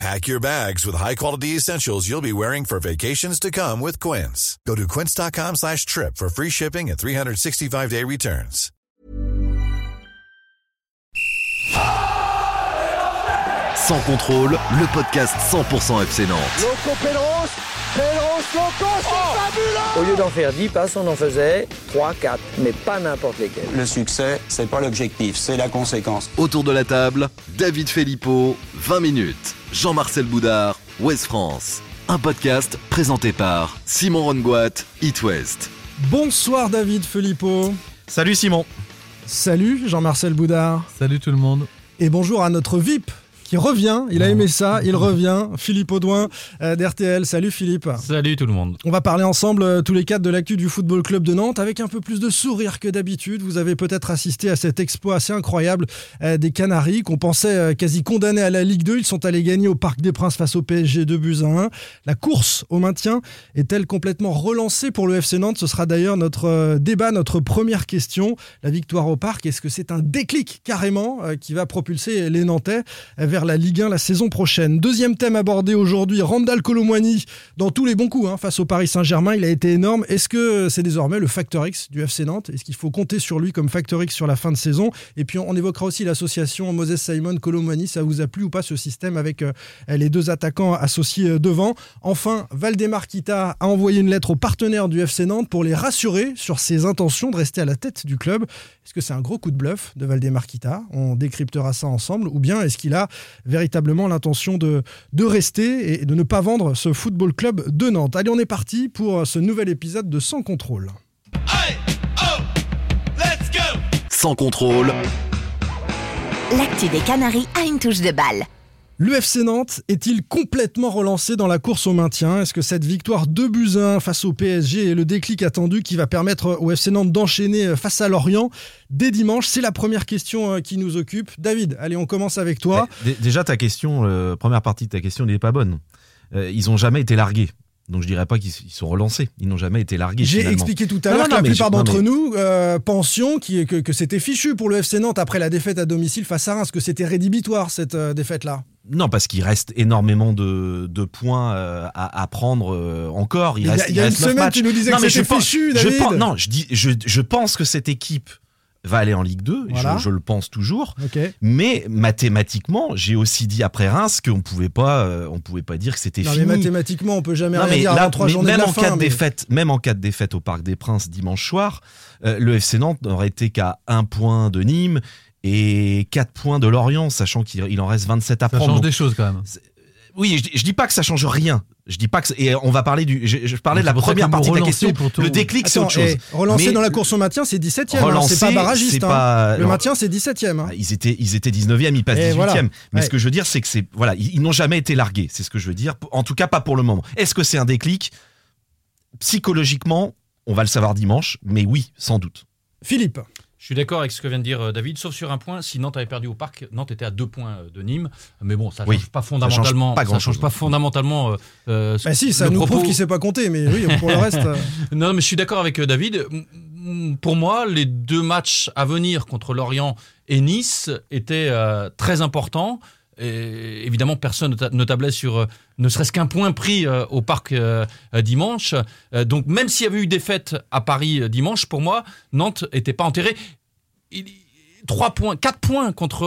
Pack your bags with high-quality essentials you'll be wearing for vacations to come with Quince. Go to quince.com slash trip for free shipping and 365-day returns. Sans contrôle, le podcast 100% FC Nantes. Loco Loco, c'est fabuleux Au lieu d'en faire 10 passes, on en faisait 3, 4, mais pas n'importe lesquels. Le succès, c'est pas l'objectif, c'est la conséquence. Autour de la table, David Filippo, 20 minutes. Jean-Marcel Boudard, West France. Un podcast présenté par Simon Rongoat, It West. Bonsoir David Filippo. Salut Simon. Salut Jean-Marcel Boudard. Salut tout le monde. Et bonjour à notre VIP qui revient. Il a aimé ça, il revient. Philippe Audouin euh, d'RTL. Salut Philippe. Salut tout le monde. On va parler ensemble euh, tous les quatre de l'actu du Football Club de Nantes avec un peu plus de sourire que d'habitude. Vous avez peut-être assisté à cet exploit assez incroyable euh, des Canaries qu'on pensait euh, quasi condamnés à la Ligue 2. Ils sont allés gagner au Parc des Princes face au PSG 2 buts à 1. La course au maintien est-elle complètement relancée pour le FC Nantes? Ce sera d'ailleurs notre euh, débat, notre première question. La victoire au Parc, est-ce que c'est un déclic carrément euh, qui va propulser les Nantais euh, la Ligue 1 la saison prochaine Deuxième thème abordé aujourd'hui, Randall Colomwani dans tous les bons coups hein, face au Paris Saint-Germain. Il a été énorme. Est-ce que c'est désormais le facteur X du FC Nantes? Est-ce qu'il faut compter sur lui comme facteur X sur la fin de saison? Et puis on évoquera aussi l'association Moses Simon Colomwani. Ça vous a plu ou pas ce système avec euh, les deux attaquants associés euh, devant? Enfin, Valdemar Kita a envoyé une lettre aux partenaires du FC Nantes pour les rassurer sur ses intentions de rester à la tête du club. Est-ce que c'est un gros coup de bluff de Valdemar Kita? On décryptera ça ensemble. Ou bien est-ce qu'il a véritablement l'intention de, de rester et de ne pas vendre ce football club de Nantes Allez, on est parti pour ce nouvel épisode de Sans contrôle. Sans contrôle, L'actu des Canaries a une touche de balle. Le FC Nantes est-il complètement relancé dans la course au maintien? Est-ce que cette victoire 2 buts à 1 face au PSG est le déclic attendu qui va permettre au FC Nantes d'enchaîner face à Lorient dès dimanche? C'est la première question euh, qui nous occupe. David, allez, on commence avec toi. Dé- Déjà, ta question, euh, première partie de ta question n'est pas bonne. Euh, ils ont jamais été largués. Donc je dirais pas qu'ils ils sont relancés. Ils n'ont jamais été largués. J'ai expliqué tout à l'heure que la plupart d'entre mais- nous euh, pensions qui- que, que c'était fichu pour le FC Nantes après la défaite à domicile face à Reims, que c'était rédhibitoire cette euh, défaite-là. Non, parce qu'il reste énormément de, de points euh, à, à prendre euh, encore. Il Il y a- reste, il y a reste une semaine, matchs. tu nous disais Non, que c'était fichu, je David. pense- non, je, dis, je, je pense que cette équipe va aller en Ligue 2. Voilà. Je, je le pense toujours. Mais mathématiquement, j'ai aussi dit après Reims qu'on pouvait pas, euh, on pouvait pas dire que c'était Non, mais fini. mathématiquement, on peut jamais Non, rien mais dire là, avant trois mais journées même de la en fin. cas de mais- défaite, même en cas de défaite au Parc des Princes dimanche soir, euh, le FC Nantes n'aurait été qu'à un point de Nîmes et 4 points de Lorient, sachant qu'il il en reste 27 à Ça prendre. change Donc, des choses quand même. Oui, je, dis- je dis pas que ça change rien. Je dis pas que c'est- et on va parler du. Je, je parlais de la C'est première partie de la question. Le déclic, c'est autre chose. eh, relancer Mais dans la course au maintien, c'est 17 e c'est relancer, pas barragiste. c'est hein. pas- Le maintien, c'est 17 e Ah, Ils étaient, ils étaient 19e, ils passent Et 18e. voilà. Mais Ouais. ce que je veux dire, c'est que c'est, voilà, ils, ils n'ont jamais été largués. C'est ce que je veux dire. En tout cas, pas pour le moment. Est-ce que c'est un déclic? Psychologiquement, on va le savoir dimanche, mais oui, sans doute. Philippe, Je suis d'accord avec ce que vient de dire euh, David, sauf sur un point. Si Nantes avait perdu au parc, Nantes était à deux points euh, de Nîmes. Mais bon, ça ne Oui, change pas ça fondamentalement. change pas ça change pas fondamentalement. euh, euh, bah si, ça nous propos. prouve qu'il sait pas compter, mais oui, pour le reste. euh, Non, mais je suis d'accord avec David. Pour moi, les deux matchs à venir contre Lorient et Nice étaient euh, très importants. Et évidemment, personne ne ta- ne tablait sur euh, ne serait-ce qu'un point pris euh, au parc euh, euh, dimanche. Donc, même s'il y avait eu défaite à Paris dimanche, pour moi, Nantes n'était pas enterré. Il- Trois points, quatre points contre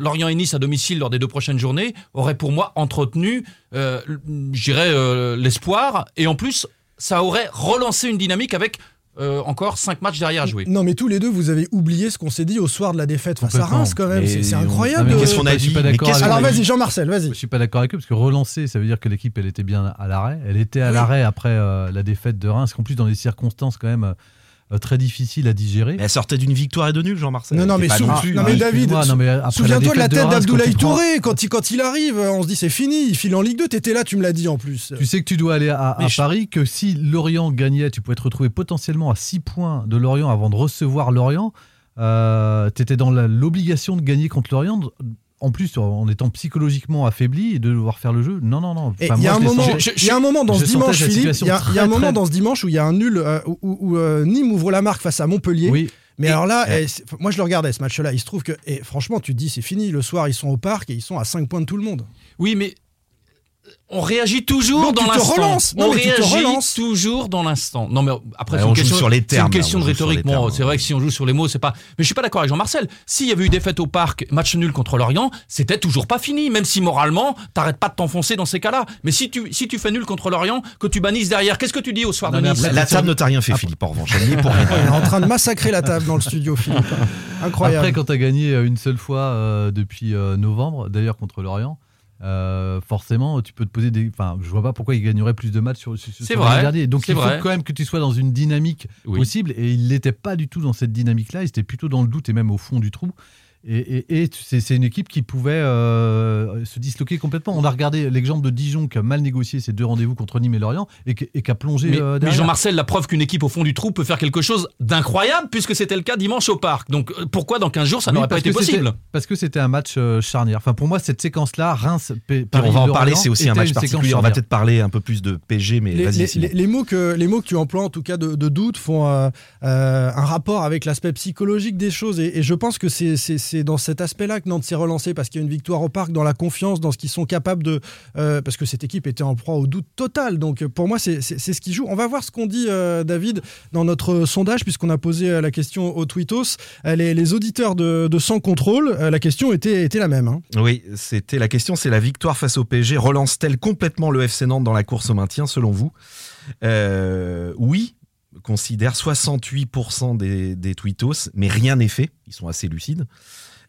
Lorient et Nice à domicile lors des deux prochaines journées auraient pour moi entretenu, je dirais, l'espoir. Et en plus, ça aurait relancé une dynamique avec euh, encore cinq matchs derrière à jouer. Non, mais tous les deux, vous avez oublié ce qu'on s'est dit au soir de la défaite face à. Reims, quand même. C'est incroyable. Ah, qu'est-ce qu'on a je suis dit pas Mais d'accord qu'est-ce avec Alors vas-y, Jean-Marcel, vas-y. Je suis pas d'accord avec eux parce que relancer, ça veut dire que l'équipe elle était bien à l'arrêt. Elle était à Oui. l'arrêt après euh, la défaite de Reims, qu'en plus dans des circonstances quand même euh, très difficile à digérer. Mais elle sortait d'une victoire et de nul, Jean-Marcel. Non, non, mais, sou- non mais David, souviens-toi de la tête d'Abdoulaye Touré quand il, quand il arrive. On se dit c'est fini, il file en Ligue 2. T'étais là, tu me l'as dit en plus. Tu sais que tu dois aller à, à Mais je- Paris, que si Lorient gagnait, tu pouvais te retrouver potentiellement à 6 points de Lorient avant de recevoir Lorient. Euh, tu étais dans l'obligation de gagner contre Lorient. En plus, en étant psychologiquement affaibli et de devoir faire le jeu. Non, non, non. Enfin, il y a un moment, sentais- je- il y a un moment dans ce dimanche, Philippe. Il situation y a, il y a un très, moment très- dans ce dimanche où il y a un nul euh, où, euh, Nîmes ouvre la marque face à Montpellier. Oui, Mais Et- alors là, Ouais. eh, c'est- moi je le regardais ce match-là. Il se trouve que, et franchement, tu te dis c'est fini. Le soir, ils sont au parc et ils sont à 5 points de tout le monde. Oui, mais on réagit toujours Donc dans tu te l'instant. On mais tu te réagit relances. toujours dans l'instant. Non, mais après, Ouais, c'est on une question, sur les c'est une termes, question là, de on rhétorique. Bon, termes. c'est vrai que si on joue sur les mots, c'est pas. Mais je suis pas d'accord avec Jean-Marcel. S'il y avait eu défaite au parc, match nul contre Lorient, c'était toujours pas fini. Même si moralement, t'arrêtes pas de t'enfoncer dans ces cas-là. Mais si tu, si tu fais nul contre Lorient, que tu banisses derrière, qu'est-ce que tu dis au soir Non, de Nice La, la table ne t'a rien fait, Philippe, en revanche. Elle n'y est pour rien. Il est en train de massacrer la table dans le studio, Philippe. Incroyable. Après, quand tu as gagné euh, une seule fois euh, depuis euh, novembre, d'ailleurs contre Lorient, euh, forcément, tu peux te poser des. Enfin, je vois pas pourquoi il gagnerait plus de matchs sur, sur, sur vrai, dernier. Donc c'est il faut vrai. quand même que tu sois dans une dynamique Oui. possible. Et il n'était pas du tout dans cette dynamique-là. Il était plutôt dans le doute et même au fond du trou. Et, et- et c'est c'est une équipe qui pouvait euh, se disloquer complètement. On a regardé l'exemple de Dijon qui a mal négocié ses deux rendez-vous contre Nîmes et Lorient et, qui- et qui a plongé Mais, euh, mais. Jean-Marcel, la preuve qu'une équipe au fond du trou peut faire quelque chose d'incroyable, puisque c'était le cas dimanche au parc. Donc euh, pourquoi dans 15 jours ça Oui, n'aurait pas été possible? Parce que c'était un match euh, charnière. Enfin, pour moi, cette séquence-là, Reims, Paris, on va en parler, c'est aussi un match particulier. On va peut-être parler un peu plus de PG, mais les, vas-y. les- les- les mots que, les mots que tu emploies, en tout cas de, de doute, font euh, euh, un rapport avec l'aspect psychologique des choses. Et, et je pense que c'est- c'est dans cet aspect-là que Nantes s'est relancé, parce qu'il y a une victoire au parc, dans la confiance, dans ce qu'ils sont capables de. euh, parce que cette équipe était en proie au doute total. Donc euh, pour moi, c'est ce qui joue. On va voir ce qu'on dit, euh, David, dans notre sondage, puisqu'on a posé la question au Twittos. Euh, les, auditeurs de, Sans Contrôle, la question était, était la même. hein. Oui, c'était la question, c'est la victoire face au PSG relance-t-elle complètement le FC Nantes dans la course au maintien, selon vous? Oui, considère 68% des, des tweetos, mais rien n'est fait. Ils sont assez lucides.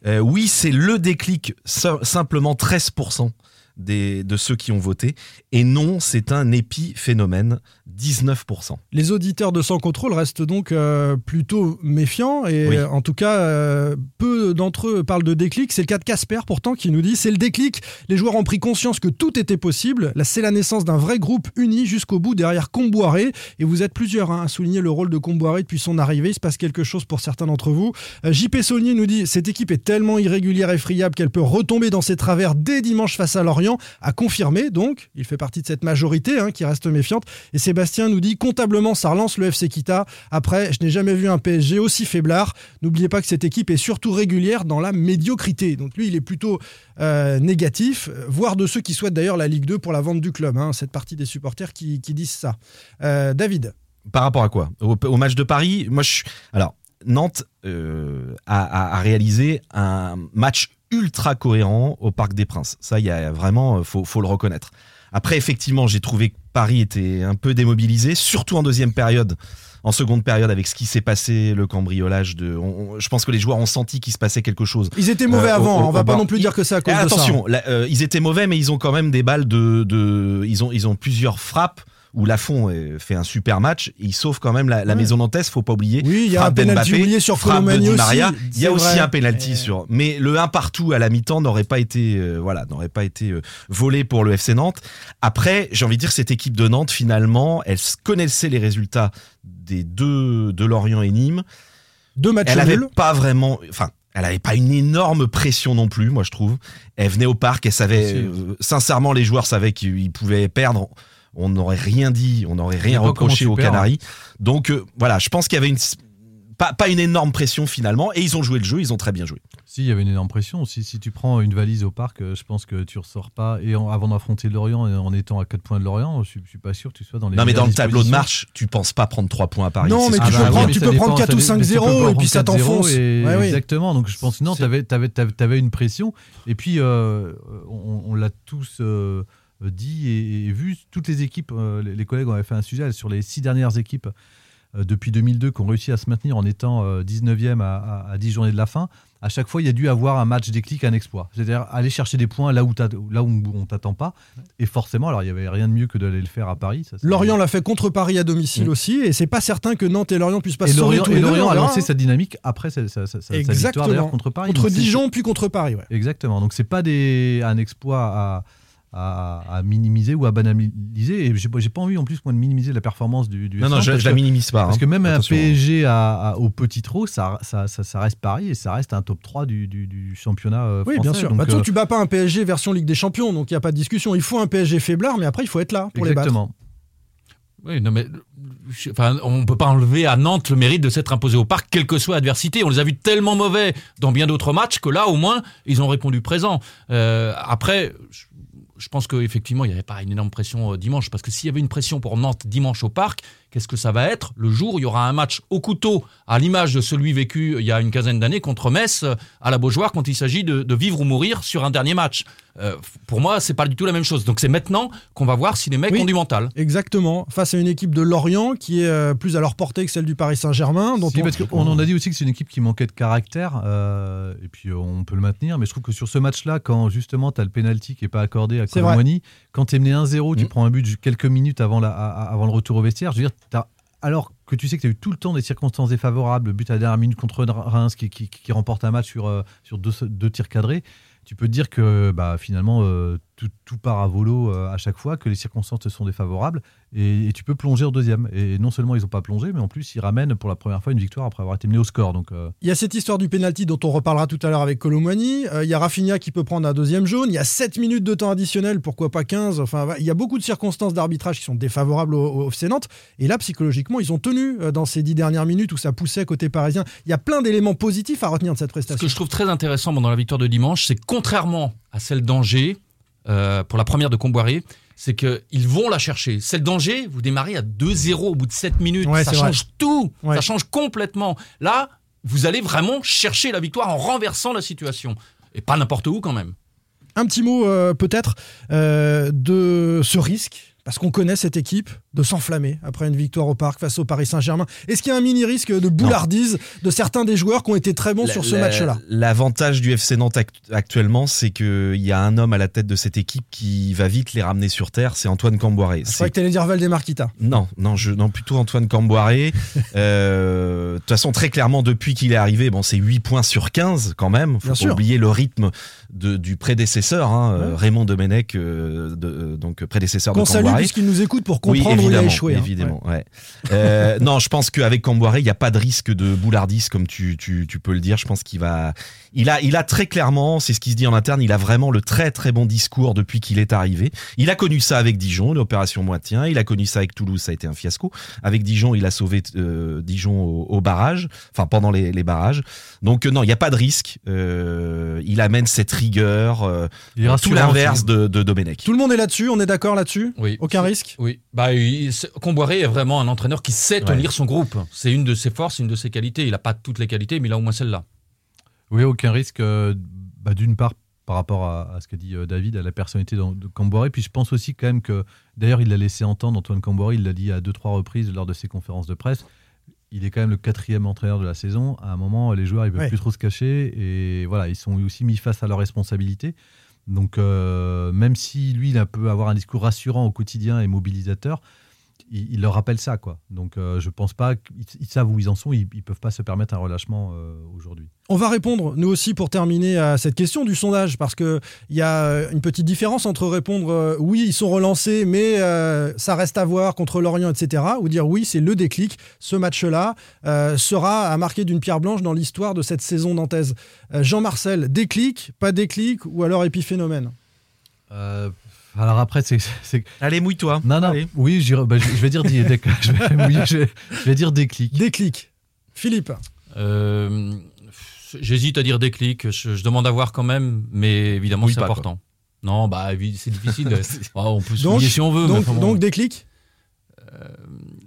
Euh, oui, c'est le déclic, simplement 13% des, de ceux qui ont voté. Et non, c'est un épiphénomène, 19%. Les auditeurs de Sans Contrôle restent donc euh, plutôt méfiants et Oui. euh, en tout cas, euh, peu d'entre eux parlent de déclic. C'est le cas de Casper pourtant qui nous dit c'est le déclic. Les joueurs ont pris conscience que tout était possible. Là, c'est la naissance d'un vrai groupe uni jusqu'au bout derrière Comboiré. Et vous êtes plusieurs hein, à souligner le rôle de Comboiré depuis son arrivée. Il se passe quelque chose pour certains d'entre vous. Euh, JP Saulnier nous dit cette équipe est tellement irrégulière et friable qu'elle peut retomber dans ses travers dès dimanche face à Lorient. À confirmer donc, il fait partie de cette majorité hein, qui reste méfiante. Et Sébastien nous dit comptablement, ça relance le FC Kita. Après, je n'ai jamais vu un PSG aussi faiblard. N'oubliez pas que cette équipe est surtout régulière dans la médiocrité. Donc lui, il est plutôt euh, négatif, euh, voire de ceux qui souhaitent d'ailleurs la Ligue 2 pour la vente du club. hein, cette partie des supporters qui, disent ça. Euh, David, Par rapport à quoi? Au, match de Paris Moi, je suis- Alors, Nantes a, a- réalisé un match ultra cohérent au Parc des Princes. Ça, il y a vraiment, faut, faut le reconnaître. Après, effectivement, j'ai trouvé que Paris était un peu démobilisé, surtout en deuxième période. En seconde période, avec ce qui s'est passé, le cambriolage de. on- on- je pense que les joueurs ont senti qu'il se passait quelque chose. ils étaient mauvais Euh, avant. au- au- on va pas non plus dire que c'est à cause Eh, de ça. attention, là, euh, ils étaient mauvais, mais ils ont quand même des balles de. de ils, ont, ils ont plusieurs frappes où Lafont euh, fait un super match. Il sauve quand même la, la Ouais. maison nantaise, faut pas oublier. Oui, il y a un penalty sur frappe de Colomani Di aussi. Maria. Il y a aussi vrai. un penalty sur. Mais le 1 partout à la mi-temps n'aurait pas été, euh, voilà, n'aurait pas été euh, volé pour le FC Nantes. Après, j'ai envie de dire cette équipe de Nantes, finalement, elle connaissait les résultats des deux de Lorient et Nîmes. Deux matchs Elle avait nuls. pas vraiment, enfin, elle avait pas une énorme pression non plus, moi je trouve. Elle venait au parc, elle savait, Si. euh, sincèrement, les joueurs savaient qu'ils pouvaient perdre. On n'aurait rien dit, on n'aurait rien reproché aux Canaries. Donc euh, voilà, je pense qu'il y avait une pas, pas une énorme pression finalement, et ils ont joué le jeu, ils ont très bien joué. Si, il y avait une énorme pression. Si, si tu prends une valise au parc, euh, je pense que tu ressors pas. Et en- avant d'affronter Lorient, et en étant à 4 points de Lorient, je, je suis pas sûr que tu sois dans les. non mais dans le tableau de marche, tu penses pas prendre 3 points à Paris. Non, mais tu peux prendre- dire. tu ça peux dépend, prendre ça 4 ou dé- mais tu 5-0 peux et puis ça 4-0 t'enfonce. et- Ouais, oui. Exactement. Donc je pense non, tu avais, une pression. Et puis euh, on, on l'a tous euh, dit et, et vu. Toutes les équipes, euh, les, collègues avaient fait un sujet sur les six dernières équipes euh, depuis 2002 qui ont réussi à se maintenir en étant euh, 19e à, à- à 10 journées de la fin, à chaque fois, il y a dû avoir un match déclic, un exploit. C'est-à-dire aller chercher des points là où, là où on t'attend pas. Et forcément, alors il n'y avait rien de mieux que d'aller le faire à Paris. ça, Lorient l'a fait contre Paris à domicile aussi, et c'est pas certain que Nantes et Lorient puissent pas et se Lorient, tous et les Lorient on a lancé sa dynamique après sa, sa- sa- sa victoire contre Paris. Contre Dijon puis contre Paris. Ouais. Exactement. Donc c'est pas des, un exploit à, à, à minimiser ou à banaliser. Et j'ai pas- j'ai pas envie en plus moi de minimiser la performance du. du Non, non, je, je la minimise pas. Parce hein. que même Attention. un PSG à, à- au petit trot, ça, ça, ça, ça reste Paris et ça reste un top 3 du, du, du championnat euh, Oui, français. bien sûr. Donc, Bah, toute façon, euh, tu bats pas un PSG version Ligue des Champions, donc il n'y a pas de discussion. Il faut un PSG faiblard, mais après, il faut être là pour les battre. exactement. Oui, non, mais je- enfin, on ne peut pas enlever à Nantes le mérite de s'être imposé au parc, quelle que soit l'adversité. On les a vus tellement mauvais dans bien d'autres matchs que là, au moins, ils ont répondu présent. Euh, après, je, je pense qu'effectivement, il n'y avait pas une énorme pression euh, dimanche, parce que s'il y avait une pression pour Nantes dimanche au parc, qu'est-ce que ça va être le jour où il y aura un match au couteau, à l'image de celui vécu il y a une quinzaine d'années contre Metz, à la Beaujoire, quand il s'agit de, de vivre ou mourir sur un dernier match? Euh, Pour moi, c'est pas du tout la même chose. Donc c'est maintenant qu'on va voir si les mecs Oui. ont du mental. Exactement. Face à une équipe de Lorient qui est euh, plus à leur portée que celle du Paris Saint-Germain. dont Si, on- parce en a dit aussi que c'est une équipe qui manquait de caractère, euh, et puis on peut le maintenir, mais je trouve que sur ce match-là, quand justement tu as le penalty qui n'est pas accordé à. Colomboigny, quand tu es mené 1-0, tu prends un but quelques minutes avant, la, avant le retour au vestiaire, je veux dire, alors que tu sais que tu as eu tout le temps des circonstances défavorables, le but à la dernière minute contre Reims qui, remporte un match sur, euh, sur deux, deux tirs cadrés, tu peux te dire que bah, finalement euh, tout, tout part à volo euh, à chaque fois, que les circonstances te sont défavorables, et, et tu peux plonger au deuxième. Et non seulement ils n'ont pas plongé, mais en plus ils ramènent pour la première fois une victoire après avoir été mené au score. Donc euh, Il y a cette histoire du penalty dont on reparlera tout à l'heure avec Colomani. Euh, il y a Rafinha qui peut prendre un deuxième jaune. Il y a 7 minutes de temps additionnel, pourquoi pas 15. Enfin, il y a beaucoup de circonstances d'arbitrage qui sont défavorables au, au FC Nantes. Et là, psychologiquement, ils ont tenu euh, dans ces 10 dernières minutes où ça poussait côté parisien. Il y a plein d'éléments positifs à retenir de cette Ce prestation. que je trouve très intéressant dans la victoire de dimanche, c'est contrairement à celle d'Angers, euh, pour la première de Comboiré, c'est qu'ils vont la chercher. Celle d'Angers, vous démarrez à 2-0 au bout de 7 minutes. Ouais, ça c'est change tout. Ouais. Ça change complètement. Là, vous allez vraiment chercher la victoire en renversant la situation. Et pas n'importe où quand même. Un petit mot euh, peut-être euh, de ce risque, parce qu'on connaît cette équipe, de s'enflammer après une victoire au parc face au Paris Saint-Germain. Est-ce qu'il y a un mini risque de boulardise de certains des joueurs qui ont été très bons La- sur ce la- match-là L'avantage du FC Nantes act- actuellement, c'est qu'il y a un homme à la tête de cette équipe qui va vite les ramener sur terre, c'est Antoine Camboiré. Je C'est- croyais que tu allais dire Valdemarquita. Non, non, je, non, plutôt Antoine Camboiré. Euh, De toute façon, très clairement, depuis qu'il est arrivé, bon, c'est 8 points sur 15 quand même. Faut Bien pas sûr. oublier le rythme de, du prédécesseur, hein, Ouais. Raymond Domenech, euh, de- euh, donc prédécesseur Qu'on de salue Camboiré. puisqu'il nous écoute pour Oui, comprendre où il a évidemment, échoué. hein. Évidemment, ouais. Euh, non, je pense qu'avec Camboiré, il n'y a pas de risque de boulardise, comme tu, tu, tu peux le dire. Je pense qu'il va. Il a, il a très clairement, c'est ce qui se dit en interne, il a vraiment le très très bon discours depuis qu'il est arrivé. Il a connu ça avec Dijon, l'opération Moitien. Il a connu ça avec Toulouse, ça a été un fiasco. Avec Dijon, il a sauvé euh, Dijon au, au barrage, enfin pendant les, les barrages. Donc euh, non, il n'y a pas de risque. Euh, il amène cette rigueur, euh, il tout l'inverse de, de Domenech. Tout le monde est là-dessus, on est d'accord là-dessus? Oui. Aucun risque? Oui. Bah, il- Comboiré est vraiment un entraîneur qui sait Ouais. tenir son groupe. C'est une de ses forces, une de ses qualités. Il n'a pas toutes les qualités, mais il a au moins celle-là. Oui, aucun risque. euh, bah, D'une part, par rapport à, à ce qu'a dit euh, David, à la personnalité de, de. Puis je pense aussi quand même que, d'ailleurs, il l'a laissé entendre, Antoine Camboiré, il l'a dit à deux, trois reprises lors de ses conférences de presse. Il est quand même le quatrième entraîneur de la saison. À un moment, les joueurs, ils peuvent Ouais. plus trop se cacher. Et voilà, ils sont aussi mis face à leurs responsabilités. Donc, euh, même si lui, il a- peut avoir un discours rassurant au quotidien et mobilisateur, il, il leur rappelle ça. quoi. Donc, euh, je pense pas qu'ils ils savent où ils en sont. Ils, ils peuvent pas se permettre un relâchement euh, aujourd'hui. On va répondre, nous aussi, pour terminer à cette question du sondage, parce qu'il y a euh, une petite différence entre répondre euh, oui, ils sont relancés, mais ça reste à voir contre l'Orient, etc., ou dire oui, c'est le déclic. Ce match-là sera à marquer d'une pierre blanche dans l'histoire de cette saison nantaise. Jean-Marcel, déclic, pas déclic, ou alors épiphénomène? Alors après, c'est. Allez, mouille-toi. Non, non, Allez. oui, bah, je, je vais dire, des- des- je, vais, oui, je vais- je vais dire déclic. Déclic. Philippe Euh, J'hésite à dire déclic. Je, je demande à voir quand même, mais évidemment, c'est important. Non, bah, c'est difficile. de- Oh, on peut se Donc- mouiller si on veut. mais donc, bon, donc déclic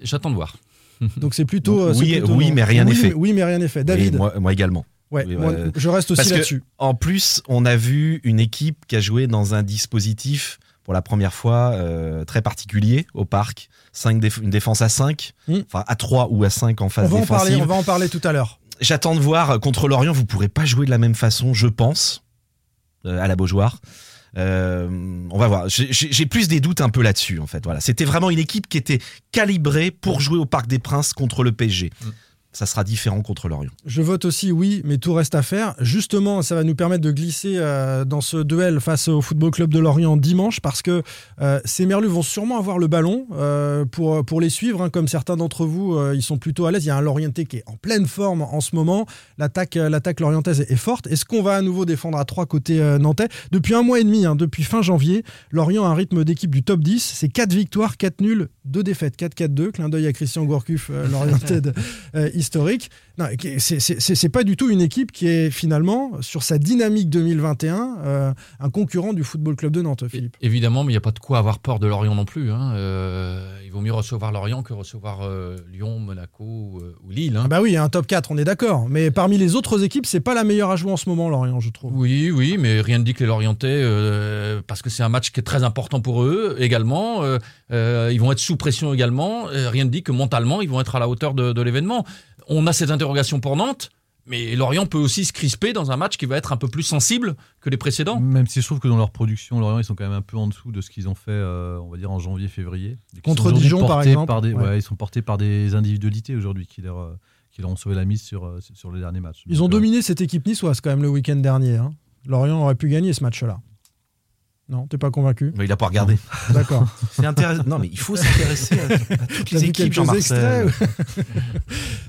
J'attends de voir. Donc c'est plutôt. Euh, oui, plutôt oui, mais rien n'est Oui, fait. mais- Oui, mais rien n'est fait. David moi, moi également. Ouais, Oui, moi, ouais. je reste aussi là-dessus. En plus, on a vu une équipe qui a joué dans un dispositif. Pour la première fois euh, très particulier au parc. Cinq déf- une défense à 5, Mm. enfin à 3 ou à 5 en On phase va, en parler, défensive. on va en parler tout à l'heure. J'attends de voir euh, contre Lorient, vous pourrez pas jouer de la même façon, je pense, euh, à la Beaujoire. Euh, on va voir. J'ai- plus des doutes un peu là-dessus, en fait. Voilà, c'était vraiment une équipe qui était calibrée pour jouer au Parc des Princes contre le PSG. Ça sera différent contre Lorient. Je vote aussi oui, mais tout reste à faire. Justement, ça va nous permettre de glisser euh, dans ce duel face au Football Club de Lorient dimanche parce que euh, ces Merlus vont sûrement avoir le ballon euh, pour, pour les suivre. hein. comme certains d'entre vous, ils sont plutôt à l'aise. Il y a un Lorientais qui est en pleine forme en ce moment. L'attaque l'attaque lorientaise est forte. Est-ce qu'on va à nouveau défendre à 3 côté euh, nantais? Depuis un mois et demi, hein, depuis fin janvier, Lorient a un rythme d'équipe du top 10. C'est 4 victoires, 4 nuls, 2 défaites. 4-4-2. Clin d'œil à Christian Gourcuff, Lorientais historique. C'est- pas du tout une équipe qui est finalement, sur sa dynamique 2021, euh, un concurrent du Football Club de Nantes, Philippe. Évidemment, mais il n'y a pas de quoi avoir peur de Lorient non plus. hein. Euh, il vaut mieux recevoir Lorient que recevoir euh, Lyon, Monaco ou, ou Lille. hein. Ah bah oui, un top 4, on est d'accord. Mais parmi les autres équipes, c'est pas la meilleure à jouer en ce moment, Lorient, je trouve. Oui, oui, mais rien ne dit que les Lorientais, parce que c'est un match qui est très important pour eux également, ils vont être sous pression également. rien ne dit que mentalement, ils vont être à la hauteur de, de l'événement. On a cette interrogation pour Nantes, mais Lorient peut aussi se crisper dans un match qui va être un peu plus sensible que les précédents. Même si je trouve que dans leur production, Lorient, ils sont quand même un peu en dessous de ce qu'ils ont fait, euh, on va dire, en janvier-février. Contre Dijon, par exemple. des, Ouais. ouais, ils sont portés par des individualités aujourd'hui qui leur, euh, qui leur ont sauvé la mise sur, euh, sur le dernier match. Ils ont euh, dominé cette équipe niçoise quand même le week-end dernier. hein. Lorient aurait pu gagner ce match-là. Non, t'es pas convaincu Mais il a pas regardé. D'accord. C'est intéressant. Non, mais il faut s'intéresser à, à toutes les équipes, quelques Jean-Marcel. extraits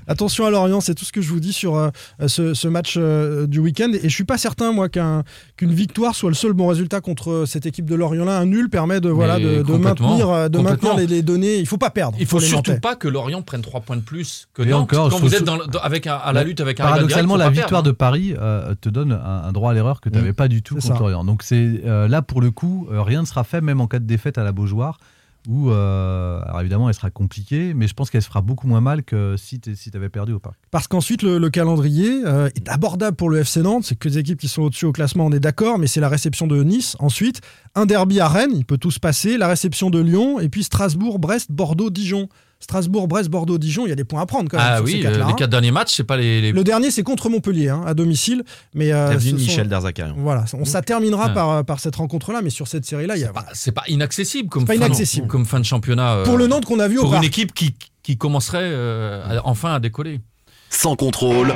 Attention à Lorient, c'est tout ce que je vous dis sur euh, ce, ce match euh, du week-end. Et je suis pas certain, moi, qu'un- qu'une victoire soit le seul bon résultat contre euh, cette équipe de Lorient-là. Un nul permet de, voilà, de, maintenir, de maintenir les, les données. Il faut pas perdre. Il faut surtout pas que Lorient prenne 3 points de plus que Nantes. encore, Quand vous êtes dans dans- avec un- à la lutte avec un direct, Paradoxalement, la victoire perdre. de Paris euh, te donne un, un droit à l'erreur que tu n'avais Mm. pas du tout contre ça. Lorient. Donc c'est euh, là pour le coup, euh, rien ne sera fait, même en cas de défaite à la Beaujoire. Euh, alors évidemment, elle sera compliquée, mais je pense qu'elle se fera beaucoup moins mal que si tu avais perdu au parc. Parce qu'ensuite, le, le calendrier euh, est abordable pour le FC Nantes. C'est que des équipes qui sont au-dessus au classement, on est d'accord, mais c'est la réception de Nice. Ensuite, un derby à Rennes, il peut tout se passer. La réception de Lyon, et puis Strasbourg, Brest, Bordeaux, Dijon. Strasbourg, Brest, Bordeaux, Dijon, il y a des points à prendre quand même. Ah sur ces oui, euh, les hein. quatre derniers matchs, c'est pas les. les- Le dernier, c'est contre Montpellier, hein, à domicile. Mais euh, ce sont- Michel Derzakarian. Voilà, on, ça terminera Ouais. par, par cette rencontre-là, mais sur cette série-là, il y a. C'est pas inaccessible comme, pas fin, inaccessible. comme fin de championnat. euh, Pour le Nantes qu'on a vu au pour une équipe qui, qui commencerait euh, enfin à décoller. Sans contrôle,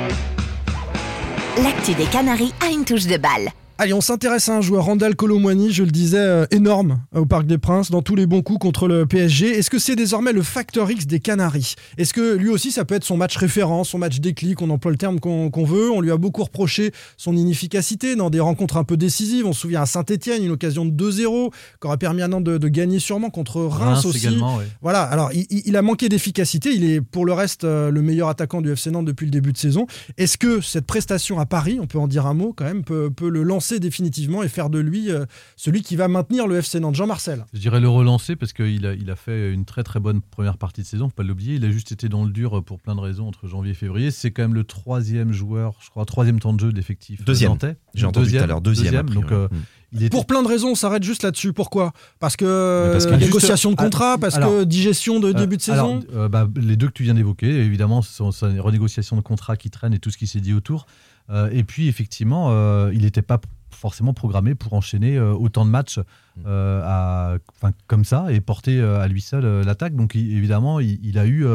L'actu des Canaries a une touche de balle. Allez, on s'intéresse à un joueur, Randall Colomwani, je le disais, euh, énorme euh, au Parc des Princes, dans tous les bons coups contre le PSG. Est-ce que c'est désormais le facteur X des Canaries? Est-ce que lui aussi, ça peut être son match référent, son match déclic, on emploie le terme qu'on veut On lui a beaucoup reproché son inefficacité dans des rencontres un peu décisives. On se souvient à Saint-Etienne, une occasion de 2-0, qui aurait permis à Nantes de, de gagner sûrement contre Reims, aussi. également, ouais. Voilà, alors il, il- il a manqué d'efficacité, il est pour le reste euh, le meilleur attaquant du FC Nantes depuis le début de saison. Est-ce que cette prestation à Paris, on peut en dire un mot quand même, peut, peut le lancer définitivement et faire de lui euh, celui qui va maintenir le FC Nantes Jean-Marcel Je dirais le relancer parce qu'il a, il a fait une très très bonne première partie de saison, faut pas l'oublier. Il a juste été dans le dur pour plein de raisons entre janvier et février. C'est quand même le troisième joueur, je crois, troisième temps de jeu de l'effectif Deuxième. J'ai entendu tout à l'heure, deuxième, donc euh, il était Pour plein de raisons, on s'arrête juste là-dessus. Pourquoi? Parce que, parce que euh, juste- négociation de contrat, parce alors, que digestion de Euh, début de alors, saison. euh, bah, Les deux que tu viens d'évoquer, évidemment, ce sont, c'est une renégociation de contrat qui traîne et tout ce qui s'est dit autour. Euh, et puis, effectivement, euh, il n'était pas forcément programmé pour enchaîner euh, autant de matchs euh, à- enfin, comme ça et porter euh, à lui seul l'attaque. Donc, il- évidemment, il, il a eu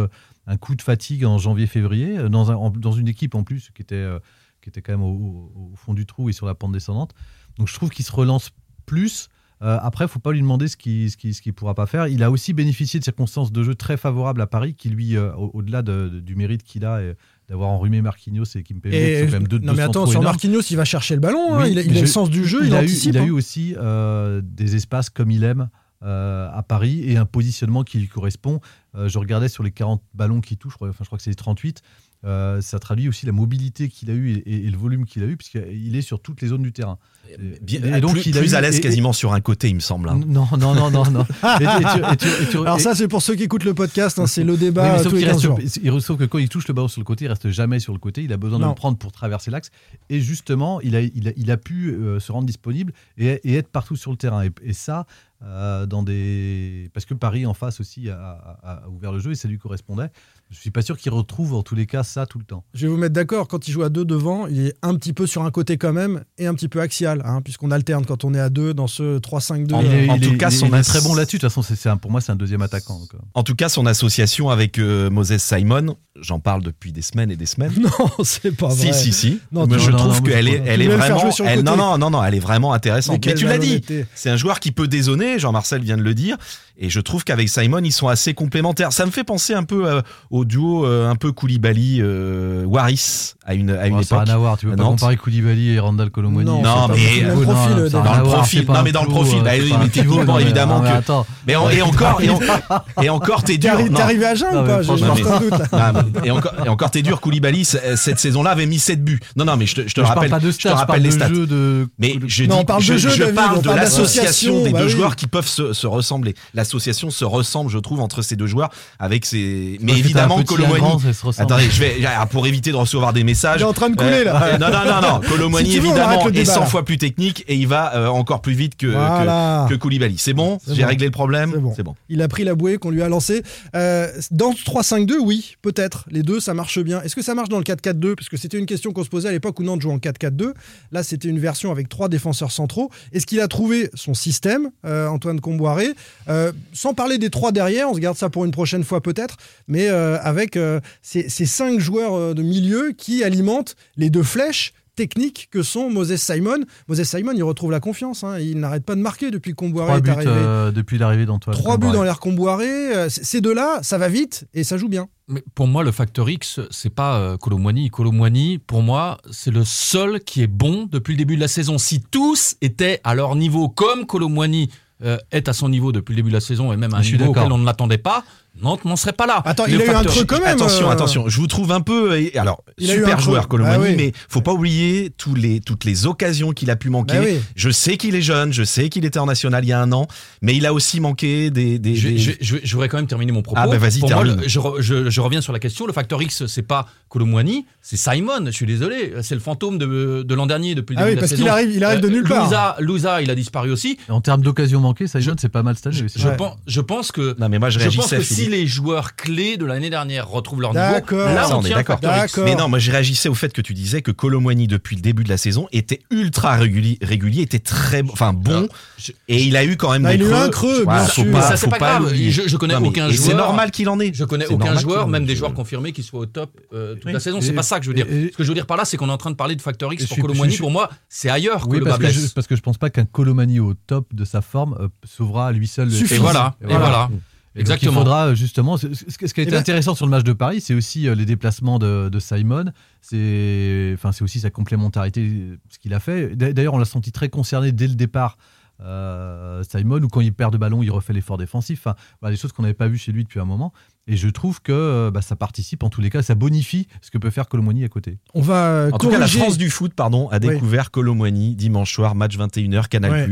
un coup de fatigue en janvier-février dans, un- en- dans une équipe en plus qui était, qui était quand même au, fond du trou et sur la pente descendante. Donc, je trouve qu'il se relance plus. Euh, après, il faut pas lui demander ce qu'il ce qui, ce qu'il pourra pas faire. Il a aussi bénéficié de circonstances de jeu très favorables à Paris, qui lui, euh, au- au-delà de- de- du mérite qu'il a et d'avoir enrhumé Marquinhos et Kimpembe, qui sont quand même deux, non mais attends, sur. Marquinhos, il va chercher le ballon, hein, il, a, il le sens du jeu, il, a eu, anticipe. il a hein. eu aussi euh, des espaces comme il aime euh, à Paris et un positionnement qui lui correspond. Euh, je regardais sur les 40 ballons qu'il touche, je crois, enfin, je crois que c'est les 38. euh, ça traduit aussi la mobilité qu'il a eue et, et le volume qu'il a eu, puisqu'il est sur toutes les zones du terrain. Bien- Et donc, plus, il a plus eu- à l'aise et- quasiment sur un côté, il me semble. hein. Non, non, non, non, non. Et- et tu- et tu- et tu- Alors ça, c'est pour ceux qui écoutent le podcast, hein, c'est le Oui, débat euh, sauf tous les qu'il 15 jours. reste- il- sauf que quand il touche le ballon sur le côté, il reste jamais sur le côté. Il a besoin de le prendre pour traverser l'axe. Et justement, il a, il a, il a pu euh, se rendre disponible et, et être partout sur le terrain. Et, et ça, euh, dans des parce que Paris en face aussi a, a- a ouvert le jeu et ça lui correspondait. Je suis pas sûr qu'il retrouve en tous les cas ça tout le temps. Je vais vous mettre d'accord, quand il joue à deux devant, il est un petit peu sur un côté quand même et un petit peu axial, hein, puisqu'on alterne quand on est à deux dans ce 3-5-2. En- tout cas, il est- très bon là-dessus. De toute façon, c'est pour moi c'est un deuxième attaquant. euh. En tout cas, son association avec euh, Moses Simon, j'en parle depuis des semaines et des semaines. Non, c'est pas vrai. Si, si, si. Non, Mais je non, trouve qu'elle est, elle est vraiment. elle- non, non, non, non, elle est vraiment intéressante. Mais Mais, tu l'as dit, c'est un joueur qui peut dézonner. Jean-Marcel vient de le dire. Et je trouve qu'avec Simon, ils sont assez complémentaires. Ça me fait penser un peu euh, au duo euh, un peu Koulibaly-Waris à une, à une Oh, ça époque. rien à voir. Tu peux pas comparer Koulibaly et Randall Colomoni. Non, c'est Non, pas mais- profil, Non, euh, dans le profil. c'est pas Non, mais dans le profil, euh, bah oui, mais techniquement, évidemment non, mais que- attends. Mais et encore, et, en- et encore, t'es dur. t'es arrivé à jeun ou pas? J'ai un doute et, encore, et encore, t'es dur, Koulibaly, cette saison-là avait mis 7 buts. Non, non, mais je te, je te rappelle, pas de je te rappelle les stats. Mais je dis, on parle de je, parle on de l'association des bah deux joueurs qui peuvent se ressembler. L'association se ressemble, je trouve, entre ces deux joueurs avec ces. Mais évidemment, Colomani. Attendez, je vais ah, pour éviter de recevoir des messages. Il est en train de couler, là. euh, non, non, non, non. Colomani évidemment est débat, 100 là. fois plus technique et il va euh, encore plus vite que, Voilà. que, que Koulibaly. C'est bon, j'ai bon. réglé le problème. C'est bon. Il a pris la bouée qu'on lui a lancée. Euh, dans ce 3-5-2, oui, peut-être. Les deux, ça marche bien. Est-ce que ça marche dans le 4-4-2 Parce que c'était une question qu'on se posait à l'époque où Nantes jouait en 4-4-2. Là, c'était une version avec trois défenseurs centraux. Est-ce qu'il a trouvé son système, euh, Antoine Comboiré? Euh, Sans parler des trois derrière, on se garde ça pour une prochaine fois peut-être, mais euh, avec euh, ces, ces cinq joueurs euh, de milieu qui alimentent les deux flèches techniques que sont Moses Simon. Moses Simon, il retrouve la confiance. hein. Il n'arrête pas de marquer depuis Comboiré Trois est buts arrivé. euh, depuis l'arrivée d'Antoine. Trois buts dans l'air comboiré. euh, Ces deux-là, ça va vite et ça joue bien. Mais pour moi, le facteur X, c'est pas euh, Colomwani. Colomwani, pour moi, c'est le seul qui est bon depuis le début de la saison. Si tous étaient à leur niveau, comme Colomwani euh, est à son niveau depuis le début de la saison, et même à un niveau auquel on ne l'attendait pas, Nantes n'en serait pas là. Attends, Le il a eu un creux quand même. Attention, euh, attention. Je vous trouve un peu. et- Alors, Il super joueur, Colomani, Ah oui. mais faut pas oublier tous les, toutes les occasions qu'il a pu manquer. Bah oui. Je sais qu'il est jeune, je sais qu'il était en national il y a un an, mais il a aussi manqué des. des, Je, des- je- je- je voudrais quand même terminer mon propos. Ah, bah, vas-y, moi, je, re- je- je reviens sur la question. Le facteur X, c'est pas Colomwani, c'est Simon. Je suis désolé, c'est le fantôme de, de l'an dernier depuis le Ah début oui, de la parce saison. qu'il arrive, il arrive de Euh, nulle part. Louza, Louza, il a disparu aussi. En termes d'occasions manquées, Simon, c'est pas mal cette année. Je, pense, je pense que Non, mais moi je réagissais. Si les joueurs clés de l'année dernière retrouvent leur niveau, D'accord. là on, on est d'accord. Mais non, moi je réagissais au fait que tu disais que Colomwani depuis le début de la saison était ultra régulier, régulier était très, bon- enfin bon, Je- et il a eu quand même Ah, des il a eu creux. un creux, Voilà, bien sûr. pas- Mais ça, c'est pas grave. Je- je connais Non, aucun et C'est joueur- normal qu'il en ait. Je connais aucun joueur, même des joueurs confirmés, qui soient au top euh, toute Oui. la saison. C'est pas ça que je veux dire. Ce que je veux dire par là, c'est qu'on est en train de parler de facteur X pour Colomwani. Pour moi, c'est ailleurs que le parce bas que, blesse. je, parce que je pense pas qu'un Colomani au top de sa forme euh, sauvera à lui seul. Et voilà, et voilà. Donc, Exactement. il faudra euh, justement. Ce, ce- ce qui a été ben- intéressant sur le match de Paris, c'est aussi euh, les déplacements de, de Simon. C'est, enfin, aussi sa complémentarité, ce qu'il a fait. D'a- D'ailleurs, on l'a senti très concerné dès le départ. euh, Simon, ou quand il perd de ballon, il refait l'effort défensif. Enfin, voilà, des choses qu'on n'avait pas vues chez lui depuis un moment. Et je trouve que euh, bah, ça participe, en tous les cas, ça bonifie ce que peut faire Colomoni à côté. On va euh, En tout cas, la France du foot, pardon, a Oui. découvert Colomwani dimanche soir, match 21h, Canal+. Ouais.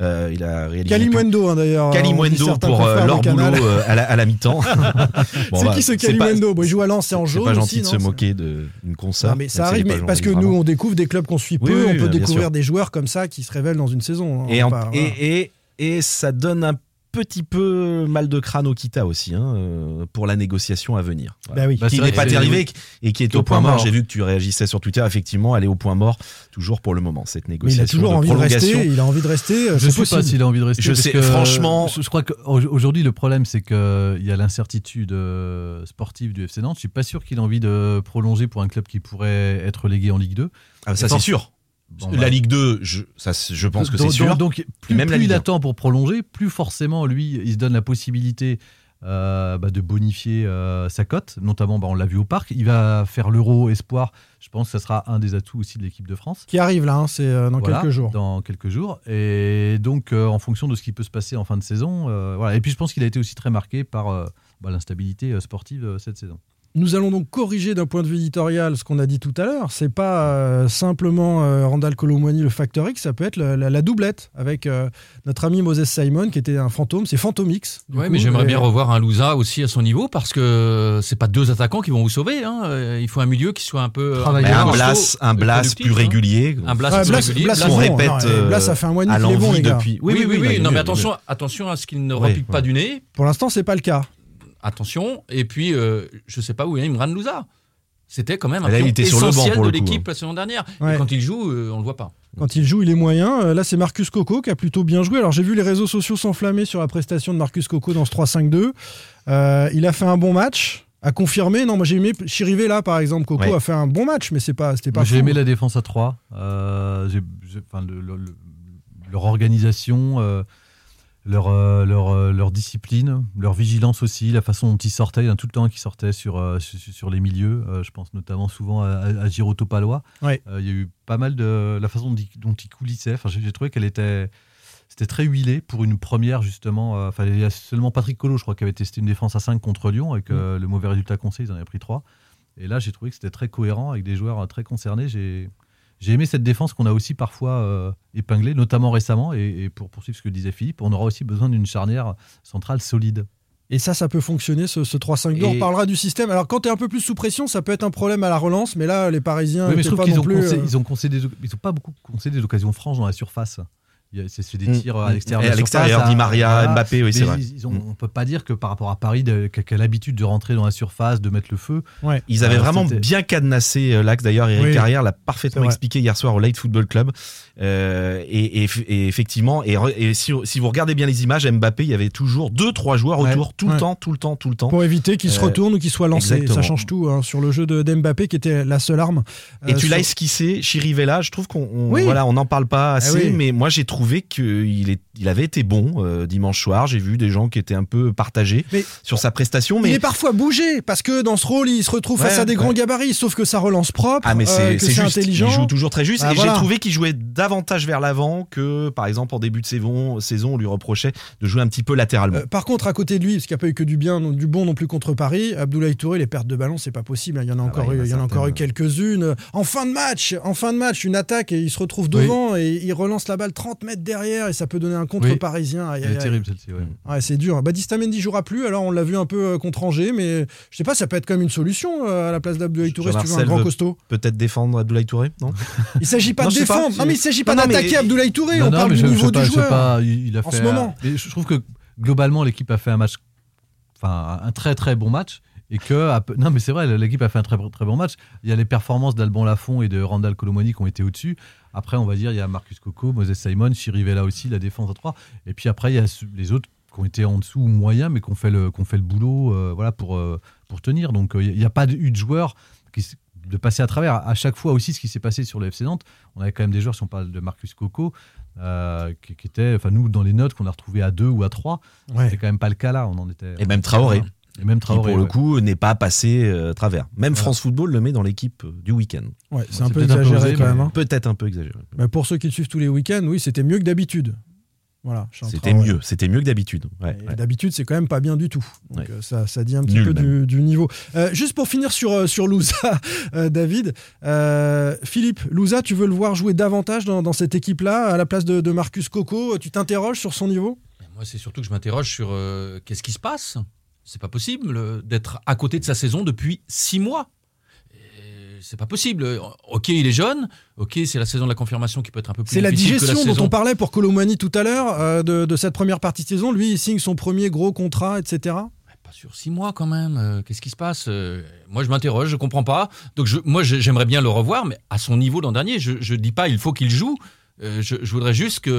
Euh, il a réalisé Kalimwendo, hein, d'ailleurs. Kalimwendo certains pour euh, leur Canal. boulot euh, à la, à la mi-temps. Bon, c'est bah, qui ce c'est pas- Kalimwendo Bon, Il joue à Lens, c'est en C'est jaune. pas gentil aussi, de non se C'est- moquer de- d'une. Non, mais ça arrive, mais parce que nous, on découvre des clubs qu'on suit peu, Oui, oui, on peut découvrir des joueurs comme ça qui se révèlent dans une saison. hein, Et, et, et, et ça donne un petit peu mal de crâne au Kita aussi, hein, euh, pour la négociation à venir. Voilà. Bah oui. Bah, qui n'est pas arrivé et qui est au au point mort. mort. J'ai vu que tu réagissais sur Twitter. Effectivement, elle est au point mort toujours pour le moment cette Mais négociation il a toujours de envie de rester. Il a envie de rester. euh, Je c'est sais pas s'il a envie de rester. Je sais, que, franchement- Je, je crois qu'aujourd'hui, le problème, c'est qu'il y a l'incertitude euh, sportive du FC Nantes. Je suis pas sûr qu'il a envie de prolonger pour un club qui pourrait être légué en Ligue 2. Ah, ça c'est sûr. Bon, la bah. Ligue 2, je, ça, c'est- je pense que c'est Donc- sûr. Donc, plus, même la plus Ligue il 1. attend pour prolonger, plus forcément, lui, il se donne la possibilité euh, bah, de bonifier euh, sa cote. Notamment, bah, on l'a vu au parc. Il va faire l'Euro Espoir. Je pense que ça sera un des atouts aussi de l'équipe de France. Qui arrive là, hein, c'est euh, dans Voilà, quelques jours. Dans quelques jours. Et donc, euh, en fonction de ce qui peut se passer en fin de saison. euh, voilà. Et puis, je pense qu'il a été aussi très marqué par euh, bah, l'instabilité euh, sportive euh, cette saison. Nous allons donc corriger d'un point de vue éditorial ce qu'on a dit tout à l'heure. C'est pas euh, simplement euh, Randall Colomwani le Factor X, ça peut être la, la- la doublette avec euh, notre ami Moses Simon qui était un fantôme. C'est Phantom X. Ouais, coup, mais j'aimerais et- bien revoir un Louza aussi à son niveau parce que c'est pas deux attaquants qui vont vous sauver. hein. Euh, Il faut un milieu qui soit un peu un Blas, un Blas plus hein. régulier. Un Blas Ouais, plus régulier. Blas, on bon. répète Non, euh, Blas, ça fait un mois et demi à qu'il est bon, l'envie les gars. depuis. Oui, oui, oui, bah, il non, est- mais attention, attention à ce qu'il ne repique pas du nez. Pour l'instant, c'est pas le cas. Attention. Et puis, euh, je sais pas où est Imran Louza. C'était quand même un Là, il pion était sur le banc essentiel pour de l'équipe la saison dernière. Ouais. Et quand il joue, euh, on le voit pas. Quand il joue, il est moyen. Euh, Là, c'est Marcus Coco qui a plutôt bien joué. Alors, j'ai vu les réseaux sociaux s'enflammer sur la prestation de Marcus Coco dans ce 3-5-2. Euh, il a fait un bon match. À confirmer, non, moi j'ai aimé Chirivé là par exemple. Coco Ouais. a fait un bon match, mais c'est pas, c'était pas. J'ai aimé la défense à 3. Euh, j'ai- j'ai- enfin, le- le- le- leur organisation, euh, leur, euh, leur, euh, leur discipline, leur vigilance aussi, la façon dont ils sortaient. Il y en a tout le temps qui sortaient sur, euh, sur, sur les milieux. Je pense notamment souvent à, à, Giroto Palois. Ouais. Il y a eu pas mal de la façon dont ils, dont ils coulissaient. Enfin, j'ai trouvé qu'elle était. C'était très huilé pour une première, justement. Enfin, il y a seulement Patrick Collot, je crois, qui avait testé une défense à 5 contre Lyon, avec euh, le mauvais résultat qu'on sait, ils en avaient pris 3. Et là, j'ai trouvé que c'était très cohérent, avec des joueurs très concernés. J'ai j'ai aimé cette défense qu'on a aussi parfois euh, épinglée, notamment récemment. Et, et pour poursuivre ce que disait Philippe, on aura aussi besoin d'une charnière centrale solide. Et ça, ça peut fonctionner, ce, ce 3-5-2. On parlera du système. Alors, quand tu es un peu plus sous pression, ça peut être un problème à la relance, mais là, les Parisiens. Oui, mais je trouve qu'ils ont, concé- euh, ils ont concédé, ils ont pas beaucoup concédé d'occasions franches dans la surface. C'est des Mm. tirs à l'extérieur. Et de à l'extérieur, Di à- Maria, voilà. Mbappé, oui, c'est vrai. ils- ils ont- Mm. on peut pas dire que par rapport à Paris, qui a l'habitude de rentrer dans la surface, de mettre le feu. Ouais. Ils avaient Euh, vraiment bien cadenassé euh, l'axe. D'ailleurs, Eric Oui. Carrière l'a parfaitement expliqué hier soir au Light Football Club. Euh, et, et- et effectivement, et, si, si vous regardez bien les images, Mbappé, il y avait toujours deux, trois joueurs Ouais. autour, tout Ouais. le temps, tout le temps, tout le temps. Pour éviter qu'il se Euh, retourne ou qu'il soit lancé. exactement. Ça change tout hein, sur le jeu de d'Mbappé qui était la seule arme. Et Euh, tu sur- l'as esquissé, Chirivella, je trouve qu'on on- Oui. voilà, on n'en parle pas assez, Eh oui. mais moi j'ai trouvé qu'il est, il avait été bon euh, dimanche soir. J'ai vu des gens qui étaient un peu partagés Mais- sur sa prestation, Il mais est parfois bougé parce que dans ce rôle, il se retrouve face à des grands gabarits, sauf que ça relance propre, Ah mais euh, c'est juste, intelligent. il joue toujours très juste Bah, et voilà. j'ai trouvé qu'il jouait davantage vers l'avant que par exemple en début de saison, saison on lui reprochait de jouer un petit peu latéralement. Euh, par contre, à côté de lui, parce qu'il n'y a pas eu que du bien, du bon non plus contre Paris, Abdoulaye Touré, les pertes de ballon, c'est pas possible. hein. Il y en a encore ouais, il eu, il y en a encore eu quelques-unes. En fin de match, en fin de match, une attaque et il se retrouve Oui. devant et il relance la balle 30 mètres derrière et ça peut donner un contre Oui. parisien. Elle est terrible celle-ci. ouais. Ouais, c'est dur. Baptiste Mendy jouera plus, alors on l'a vu un peu euh, contre Angers, mais je sais pas, ça peut être comme une solution euh, à la place d'Abdoulaye Touré si tu veux un grand costaud. Peut-être défendre Abdoulaye Touré, non Il s'agit pas Non, de pas, défendre, c'est- non mais il s'agit pas d'attaquer Abdoulaye Touré, Non, on parle du niveau pas, du joueur. pas, en ce moment. je trouve que globalement, l'équipe a fait un match, enfin un très très bon match. Et que, non mais c'est vrai, l'équipe a fait un très très bon match. Il y a les performances d'Alban Lafont et de Randall Colomoni qui ont été au-dessus. Après, on va dire, il y a Marcus Coco, Moses Simon, Chirivella aussi, la défense à 3. Et puis après, il y a les autres qui ont été en dessous ou moyens, mais qui ont fait le, qui ont fait le boulot euh, voilà, pour, euh, pour tenir. Donc euh, il n'y a pas de- eu de joueurs qui, de passer à travers. À chaque fois aussi, ce qui s'est passé sur le FC Nantes, on avait quand même des joueurs, si on parle de Marcus Coco, euh, qui, qui étaient, enfin nous, dans les notes qu'on a retrouvées à 2 ou à 3, Ouais. c'était quand même pas le cas là. On en était, Et même Traoré. Et même Qui Traoré. pour le ouais. coup n'est pas passé euh, à travers. Même. France Football le met dans l'équipe euh, du week-end. Ouais, c'est un peu peut-être un peu exagéré quand même. hein. Peut-être un peu exagéré. Mais pour ceux qui le suivent tous les week-ends, oui, c'était mieux que d'habitude. Voilà. C'était mieux, c'était mieux que d'habitude. Ouais, Et ouais. D'habitude, c'est quand même pas bien du tout. Donc Ouais. euh, ça, ça dit un petit Nul peu du, du niveau. Euh, juste pour finir sur, sur Louza, euh, David. euh, Philippe, Louza, tu veux le voir jouer davantage dans, dans cette équipe-là, à la place de, de Marcus Coco Tu t'interroges sur son niveau? Moi, c'est surtout que je m'interroge sur euh, qu'est-ce qui se passe? C'est pas possible euh, d'être à côté de sa saison depuis six mois. Et C'est pas possible. Euh, Ok, il est jeune. Ok, c'est la saison de la confirmation qui peut être un peu plus C'est la que digestion dont saison. on parlait pour Colomani tout à l'heure, euh, de, de cette première partie de saison. Lui, il signe son premier gros contrat, etc. Pas sur six mois quand même. Euh, Qu'est-ce qui se passe Euh, Moi, je m'interroge, je comprends pas. Donc, je- moi, j'aimerais bien le revoir, mais à son niveau l'an dernier. Je, je dis pas il faut qu'il joue. Euh, je, je voudrais juste qu'on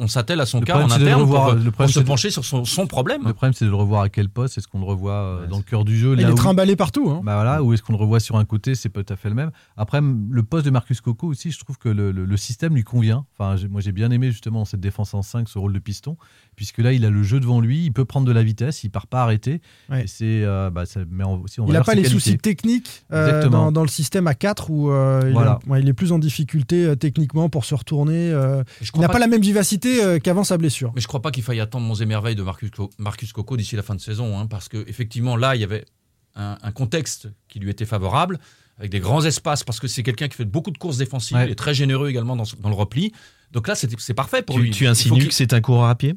on, s'attelle à son Le cas en interne revoir. pour, Le pour problème, se de- pencher sur son, son problème. Le problème, c'est de le revoir à quel poste? Est-ce qu'on le revoit euh, Ouais, dans le cœur du jeu Il là est où- trimballé partout. hein. Bah voilà, ou est-ce qu'on le revoit sur un côté? C'est pas tout à fait le même. Après, le poste de Marcus Coco aussi, je trouve que le, le- le système lui convient. Enfin, moi, j'ai bien aimé justement cette défense en 5 ce rôle de piston, puisque là, il a le jeu devant lui, il peut prendre de la vitesse, il part pas arrêté. Ouais. Et c'est, euh, bah, ça met en- aussi en Il n'a pas les qualités. soucis techniques euh, dans, dans le système à 4 où euh, il, Voilà. a- ouais, il est plus en difficulté euh, techniquement pour se retourner. Euh, Je il n'a pas pas la même vivacité euh, qu'avant sa blessure. Mais je crois pas qu'il faille attendre Monts et Merveilles de Marcus, Co- Marcus Coco d'ici la fin de saison, hein, parce que effectivement là, il y avait un, un contexte qui lui était favorable, avec des grands espaces, parce que c'est quelqu'un qui fait beaucoup de courses défensives Ouais. et très généreux également dans, dans le repli. Donc là, c'est c'est parfait pour Tu, lui. tu insinues que c'est un coureur à pied?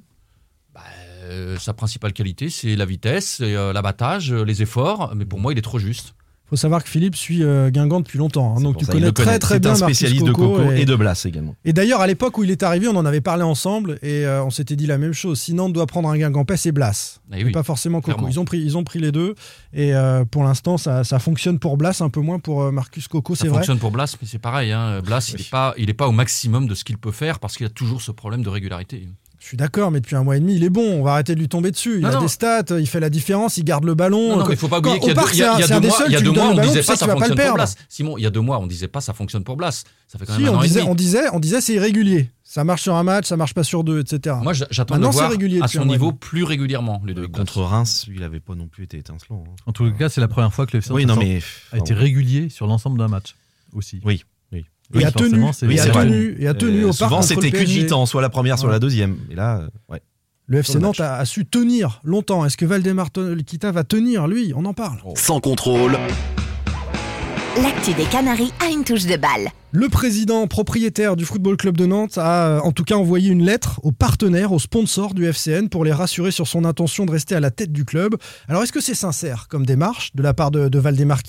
Euh, sa principale qualité, c'est la vitesse, euh, l'abattage, euh, les efforts. Mais pour moi, il est trop juste. Faut savoir que Philippe suit euh, Guingamp depuis longtemps. hein, donc tu ça, connais très très C'est bien un Marcus spécialiste de Coco Coco et- et de Blas également. Et d'ailleurs, à l'époque où il est arrivé, on en avait parlé ensemble et euh, on s'était dit la même chose. Si Nantes doit prendre un Guingampais, c'est Blas. Eh Et oui, pas forcément Coco. clairement. Ils ont, pris, ils ont pris les deux. Et euh, pour l'instant, ça, ça fonctionne pour Blas, un peu moins pour euh, Marcus Coco, Ça c'est vrai. fonctionne pour Blas, mais c'est pareil. Hein. Blas, il Oui. n'est pas, il est pas au maximum de ce qu'il peut faire parce qu'il a toujours ce problème de régularité. Je suis d'accord, mais depuis un mois et demi, il est bon. On va arrêter de lui tomber dessus. Il Non, a non. des stats, il fait la différence, il garde le ballon. Non, non, Quand- mais il faut pas oublier qu'il y a y a- il y a deux mois, il y a deux on ballon, disait pas ça qu'il va pas le fonctionne pour perdre. Blas. Simon, il y a deux mois, on disait pas ça fonctionne pour Blas. Ça fait quand Si, même un on an et disait, demi. on disait, on disait c'est irrégulier. Ça marche sur un match, ça marche pas sur deux, etc. Moi, j'attends de voir régulier à son niveau plus régulièrement. Les deux. Contre Reims, il n'avait pas non plus été étincelant. hein. En tout cas, c'est la première fois que le a été régulier sur l'ensemble d'un match aussi. Oui, oui. Et a tenu, et a tenu, et a tenu au parc souvent, c'était qu'une mi-temps, soit la première, soit Ouais. la deuxième. Et là, euh, ouais. Le FC Nantes a, a su tenir longtemps. Est-ce que Valdemar Kita va tenir, lui? On en parle. Sans contrôle, L'actu des Canaries a une touche de balle. Le président propriétaire du Football Club de Nantes a euh, en tout cas envoyé une lettre aux partenaires, aux sponsors du FCN pour les rassurer sur son intention de rester à la tête du club. Alors est-ce que c'est sincère comme démarche de la part de, de Valdemar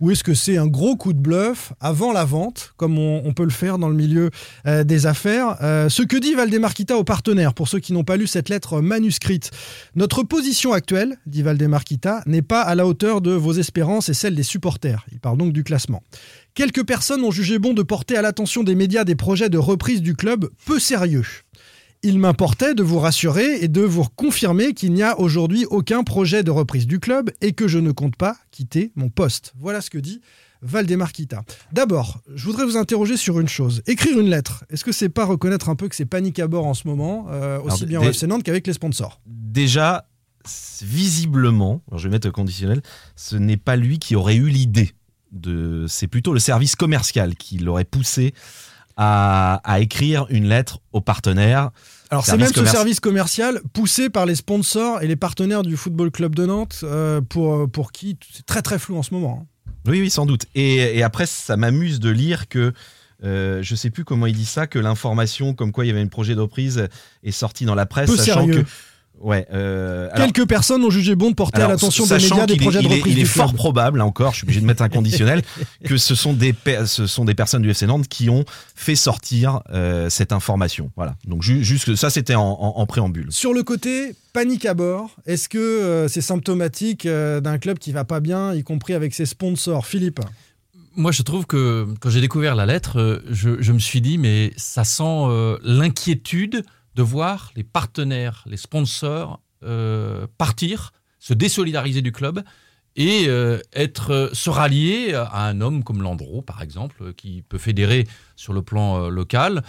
ou est-ce que c'est un gros coup de bluff avant la vente comme on, peut le faire dans le milieu euh, des affaires? Euh, Ce que dit Valdemar Kita aux partenaires, pour ceux qui n'ont pas lu cette lettre manuscrite. Notre position actuelle, dit Valdemar Kita, n'est pas à la hauteur de vos espérances et celle des supporters. Il parle donc du classement. Quelques personnes ont jugé bon de porter à l'attention des médias des projets de reprise du club peu sérieux. Il m'importait de vous rassurer et de vous confirmer qu'il n'y a aujourd'hui aucun projet de reprise du club et que je ne compte pas quitter mon poste. Voilà ce que dit Valdemar Kita. D'abord, je voudrais vous interroger sur une chose. Écrire une lettre, est-ce que c'est pas reconnaître un peu que c'est panique à bord en ce moment, euh, aussi Alors, bien au FC Nantes qu'avec les sponsors? Déjà, visiblement, alors je vais mettre conditionnel, ce n'est pas lui qui aurait eu l'idée. De, c'est plutôt le service commercial qui l'aurait poussé à, à écrire une lettre aux partenaires. Alors c'est même ce service commercial poussé par les sponsors et les partenaires du Football Club de Nantes euh, pour, pour qui c'est très très flou en ce moment. hein. Oui, oui, sans doute. Et, et après, ça m'amuse de lire que, euh, je sais plus comment il dit ça, que l'information comme quoi il y avait un projet de reprise est sortie dans la presse, Peu sachant sérieux. que. Ouais. euh, alors- Quelques personnes ont jugé bon de porter à Alors, l'attention des médias des est- projets de il est- reprise Il est, du fort club. probable, là encore, je suis obligé de mettre un conditionnel, que ce sont des, ce sont des personnes du FC Nantes qui ont fait sortir euh, cette information. Voilà. Donc ju- juste ça, c'était en, en- en préambule. Sur le côté panique à bord, est-ce que euh, c'est symptomatique euh, d'un club qui va pas bien, y compris avec ses sponsors? Philippe Moi, je trouve que quand j'ai découvert la lettre, je, je me suis dit, mais ça sent euh, l'inquiétude de voir les partenaires, les sponsors euh, partir, se désolidariser du club et euh, être, euh, se rallier à un homme comme Landreau, par exemple, qui peut fédérer sur le plan local.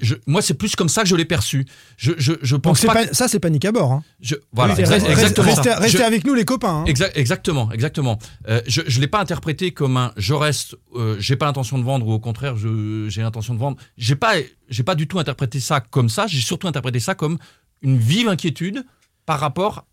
Je- moi, c'est plus comme ça que je l'ai perçu. Je, je, je Donc pense c'est pas. pas- que- ça c'est panique à bord. hein. je- voilà, C'est- exact- restez- exactement. Restez, restez Je- avec nous les copains. hein. Exact- exactement, exactement. Euh, je ne l'ai pas interprété comme un je reste, euh, j'ai pas l'intention de vendre ou au contraire j'ai l'intention de vendre. J'ai pas, j'ai pas du tout interprété ça comme ça. J'ai surtout interprété ça comme une vive inquiétude par rapport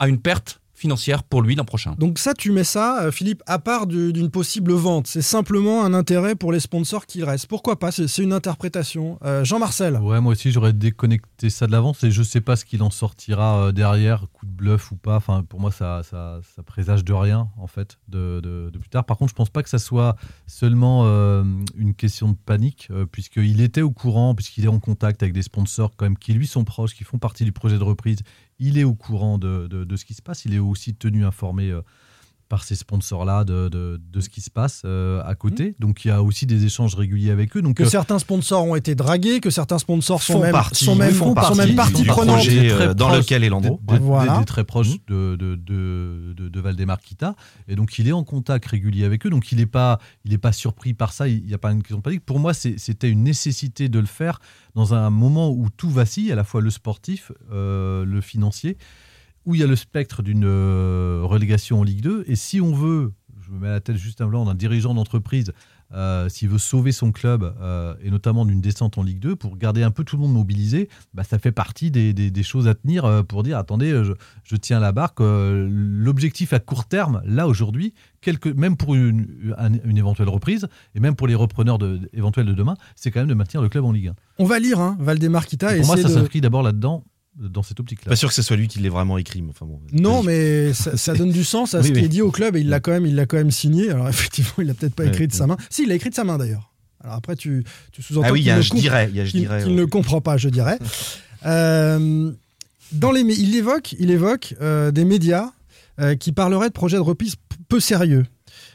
à une perte financière pour lui l'an prochain. Donc ça, tu mets ça, euh, Philippe, à part du- d'une possible vente. C'est simplement un intérêt pour les sponsors qu'il reste. Pourquoi pas C'est une interprétation. Euh, Jean-Marcel Ouais, moi aussi j'aurais déconnecté ça de l'avance et je sais pas ce qu'il en sortira euh, derrière, coup de bluff ou pas. Enfin, pour moi, ça, ça, ça présage de rien en fait de, de- de plus tard. Par contre, je pense pas que ça soit seulement euh, une question de panique, euh, puisqu'il était au courant, puisqu'il est en contact avec des sponsors quand même qui lui sont proches, qui font partie du projet de reprise. Il est au courant de, de- ce qui se passe. Il est aussi tenu informé. Par ces sponsors-là de, de- de ce qui se passe euh, à côté. Donc il y a aussi des échanges réguliers avec eux. Donc que euh, certains sponsors ont été dragués, que certains sponsors sont Font même, partie- sont même, font sont même partie du prenante. euh, dans lequel est Voilà. des très proches Mhm. de, de, de, de, de Valdemar Kita. Et donc, il est en contact régulier avec eux. Donc, il n'est pas, il est pas surpris par ça. Il n'y a pas une question de panique. Pour moi, c'était une nécessité de le faire dans un moment où tout vacille, à la fois le sportif, euh, le financier, où il y a le spectre d'une euh, relégation en Ligue 2. Et si on veut, je me mets à la tête juste un blanc d'un dirigeant d'entreprise, euh, s'il veut sauver son club, euh, et notamment d'une descente en Ligue 2, pour garder un peu tout le monde mobilisé, bah, ça fait partie des, des- des choses à tenir euh, pour dire attendez, je, je tiens la barque. L'objectif à court terme, là aujourd'hui, même pour une, un- une éventuelle reprise, et même pour les repreneurs de, éventuels de demain, c'est quand même de maintenir le club en Ligue 1. On va lire hein, Valdemar Kita. Et et pour moi, ça de- s'inscrit d'abord là-dedans, dans cette optique-là. Pas sûr que ce soit lui qui l'ait vraiment écrit. Mais enfin bon, Non, mais ça, ça donne du sens à ce Oui, qui oui. est dit au club et il l'a quand même, il l'a quand même signé. Alors effectivement, il l'a peut-être pas écrit de sa main. Si, il l'a écrit de sa main d'ailleurs. Alors après, tu, tu sous-entends Ah oui, il y a qu'il un ne je dirais. il y a je qu'il- dirais, qu'il ouais. ne comprend pas, je dirais. Euh, dans les, il évoque, il évoque euh, des médias euh, qui parleraient de projets de reprise peu sérieux.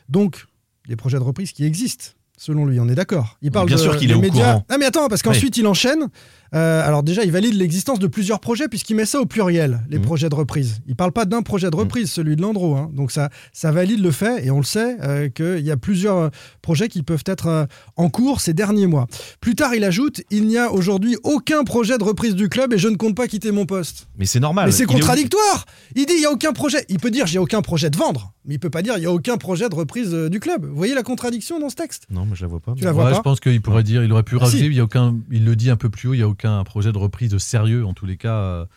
Donc, des projets de reprise qui existent. Selon lui, on est d'accord. Il parle Bien de- sûr qu'il des est au médias. courant. Ah mais attends, parce qu'ensuite il enchaîne. Euh, alors déjà, il valide l'existence de plusieurs projets puisqu'il met ça au pluriel, les Mhm. projets de reprise. Il parle pas d'un projet de reprise, celui de Landreau. hein. Donc ça, ça valide le fait, et on le sait, euh, qu'il y a plusieurs euh, projets qui peuvent être euh, en cours ces derniers mois. Plus tard, il ajoute il n'y a aujourd'hui aucun projet de reprise du club et je ne compte pas quitter mon poste. Mais c'est normal. Mais c'est est contradictoire. Il dit il y a aucun projet. Il peut dire j'ai aucun projet de vendre, mais il peut pas dire il y a aucun projet de reprise du club. Vous voyez la contradiction dans ce texte? Non, mais je la vois pas. Tu la vois Ouais, pas je pense qu'il pourrait dire, il aurait pu Ah, rajouter, si. il, y a aucun, il le dit un peu plus haut, il n'y a aucun projet de reprise sérieux, en tous les cas,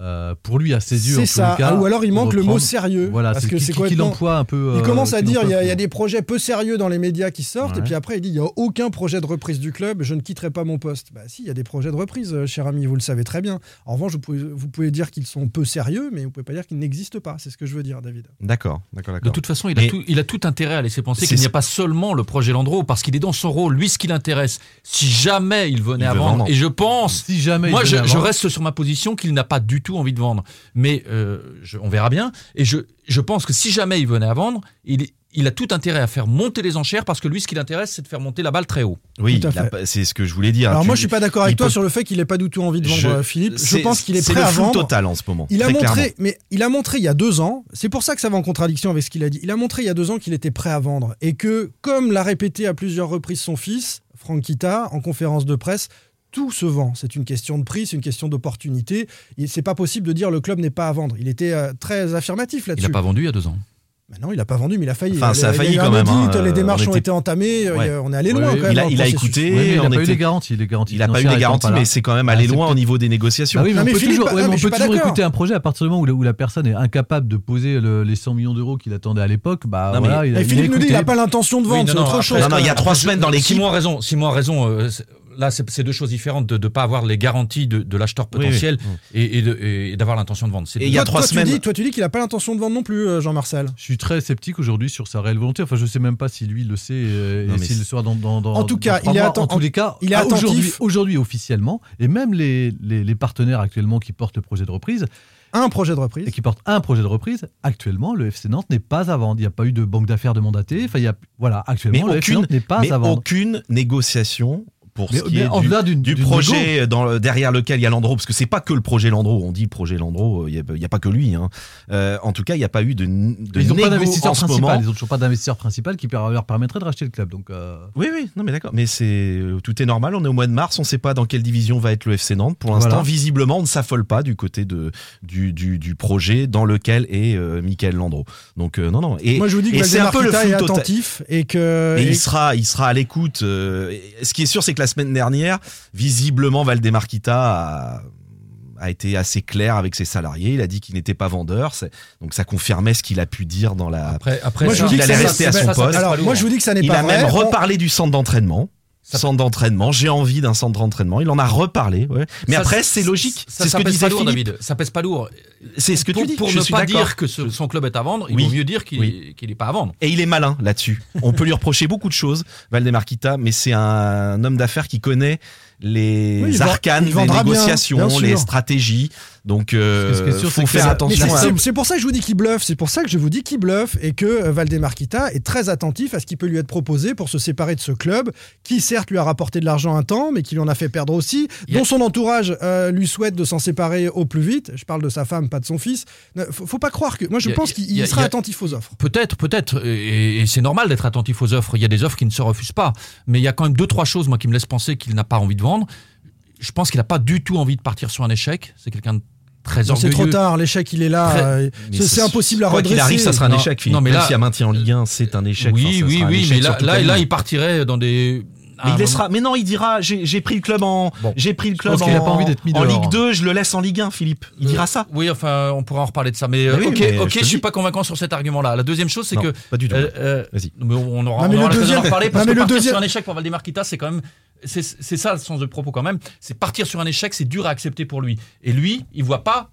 euh, pour lui, à ses yeux. en C'est ça. cas, ou alors il manque le mot sérieux. Voilà, parce c'est que c'est qui- qui complètement- l'emploie un peu. Il euh, commence à dire il y, a- l'emploie il y a peu. des projets peu sérieux dans les médias qui sortent, Ouais. et puis après il dit il n'y a aucun projet de reprise du club, je ne quitterai pas mon poste. Bah si, il y a des projets de reprise, euh, cher ami, vous le savez très bien. En revanche, vous pouvez, vous pouvez dire qu'ils sont peu sérieux, mais vous pouvez pas dire qu'ils n'existent pas. C'est ce que je veux dire, David. D'accord, d'accord, De toute façon, il a, tout, il a tout intérêt à laisser penser qu'il n'y a pas seulement le projet Landreau, parce qu'il est dans son rôle. Lui, ce qui l'intéresse, si jamais il venait Il à vendre, et je pense, Si jamais. moi, je, reste sur ma position qu'il n'a pas du tout envie de vendre. Mais euh, je- on verra bien. Et je, je pense que si jamais il venait à vendre, il, a tout intérêt à faire monter les enchères, parce que lui, ce qui l'intéresse, c'est de faire monter la balle très haut. Oui, c'est ce que je voulais dire. Alors Tu- moi je suis pas d'accord avec toi peut- sur le fait qu'il n'ait pas du tout envie de vendre Je- euh, Philippe. Je pense qu'il est prêt le à vendre. total en ce moment. Il a montré, clairement. mais il a montré il y a deux ans, c'est pour ça que ça va en contradiction avec ce qu'il a dit. Il a montré il y a deux ans qu'il était prêt à vendre et que, comme l'a répété à plusieurs reprises son fils, Franck Kita, en conférence de presse, tout se vend. C'est une question de prix, c'est une question d'opportunité. C'est pas possible de dire le club n'est pas à vendre. Il était euh, très affirmatif Il là-dessus. n'a pas vendu il y a deux ans. Bah non, il a pas vendu, mais il a failli. Enfin, Il ça a il failli quand même, hein, les démarches on ont été entamées. Ouais. il a- On est allé loin Ouais, quand même. il a- il écouté. Il on n'a pas eu les garanties. Les garanties Il n'a pas eu les garanties, mais c'est quand même Ah, allé c'est loin au niveau des négociations. Bah oui, mais Non, on mais peut Philippe, toujours, ah, ouais, on peut toujours écouter un projet à partir du moment où, la- où la personne est incapable de poser le- les 100 millions d'euros qu'il attendait à l'époque. Bah Non, mais- voilà, il a, Et il a Philippe nous dit il n'a pas l'intention de vendre, c'est autre chose. Non, non, il y a trois semaines dans l'équipe. Simon a raison. Simon a raison. Là, c'est deux choses différentes de ne pas avoir les garanties de, de l'acheteur Oui, oui. potentiel et, et d'avoir l'intention de vendre. Et il y a trois toi, semaines- Tu dis, toi, tu dis qu'il n'a pas l'intention de vendre non plus, euh, Jean-Marcel. Je suis très sceptique aujourd'hui sur sa réelle volonté. Enfin, je sais même pas si lui le sait euh, et mais s'il le saura dans, dans, dans- En tout cas, il est mois. atten- En tous les cas, il est attentif. aujourd'hui, aujourd'hui officiellement, et même les, les, les partenaires actuellement qui portent le projet de reprise Un projet de reprise. et qui portent un projet de reprise, actuellement, le FC Nantes n'est pas à vendre. Il n'y a pas eu de banque d'affaires de mandaté. Enfin, il y a, voilà, Mais actuellement, le FC aucune, Nantes n'est pas mais à vendre. aucune négociation pour Mais- ce qui mais est en du, projet dans derrière lequel il y a Landreau, parce que c'est pas que le projet Landreau. On dit projet Landreau, il a, il y a pas que lui. hein. Euh, en tout cas, il n'y a pas eu de, de ils n'ont pas d'investisseur principal. Ils n'ont toujours pas d'investisseur principal qui leur permettrait de racheter le club. Donc, euh, Oui, oui, non mais d'accord. Mais c'est euh, tout est normal. On est au mois de mars. On ne sait pas dans quelle division va être le FC Nantes. Pour l'instant, Voilà. visiblement, on ne s'affole pas du côté de du, projet dans lequel est euh, Michael Landreau. Donc euh, non, non. Et, Moi, je vous dis que c'est un peu le total. attentif et que. Et et- il sera, il sera à l'écoute. euh, ce qui est sûr, c'est que la semaine dernière, visiblement, Valdemar Kita a, a été assez clair avec ses salariés. Il a dit qu'il n'était pas vendeur. C'est- Donc ça confirmait ce qu'il a pu dire dans la. Après, après Moi, je vous dis il que allait ça- rester à son ça- poste. Alors, moi, je vous dis que ça n'est Il pas a vrai. même On- reparlé du centre d'entraînement. Centre d'entraînement. J'ai envie d'un centre d'entraînement. Il en a reparlé. Ouais. Mais ça- après, c'est logique. Ça, C'est ce que pèse disait pas lourd. David. Ça pèse pas lourd. C'est ce que pour, tu dis. Pour je ne suis pas dire que ce- son club est à vendre, il vaut mieux dire qu'il Oui. n'est pas à vendre. Et il est malin là-dessus. On peut lui reprocher beaucoup de choses, Valdemar Kita, mais c'est un homme d'affaires qui connaît les Oui, arcanes des bien, négociations, bien les stratégies. Donc, euh, sûr, faut faire attention. C'est- pour ça que je vous dis qu'il bluffe. C'est pour ça que je vous dis qu'il bluffe et que euh, Valdemar Kita est très attentif à ce qui peut lui être proposé pour se séparer de ce club qui certes lui a rapporté de l'argent un temps, mais qui lui en a fait perdre aussi, dont son entourage euh, lui souhaite de s'en séparer au plus vite. Je parle de sa femme, pas de son fils. Faut, faut pas croire que. Moi, je a- pense il qu'il sera a- attentif aux offres. Peut-être, peut-être, et, et c'est normal d'être attentif aux offres. Il y a des offres qui ne se refusent pas, mais il y a quand même deux, trois choses, moi, qui me laissent penser qu'il n'a pas envie de vendre. Je pense qu'il n'a pas du tout envie de partir sur un échec. C'est quelqu'un de très Non, C'est trop tard, l'échec il est là. Très- euh, c'est- impossible à Quoi redresser. qu'il arrive, ça sera un Non, échec, Philippe. non, mais Même là- s'il y a maintien en Ligue 1, c'est un échec. Oui, oui, oui, mais là, là, il partirait dans des. Mais à un il laissera. Mais non, il dira j'ai pris le club en Bon. j'ai pris le club a en, pas envie d'être mis en dehors. Ligue 2, je le laisse en Ligue 1, Philippe. Il dira ça. Oui, enfin, on pourra en reparler de ça. Mais, euh, Mais oui, ok, mais ok, je je suis dis. pas convaincant sur cet argument-là. La deuxième chose, c'est que. pas du tout. euh, euh, Vas-y. mais on aura, Non, mais on aura le deuxième- d'en reparler parce non, mais que le deuxième- sur un échec pour Valdemar Kita, c'est quand même. C'est c'est ça le sens de propos quand même. C'est partir sur un échec, c'est dur à accepter pour lui. Et lui, il voit pas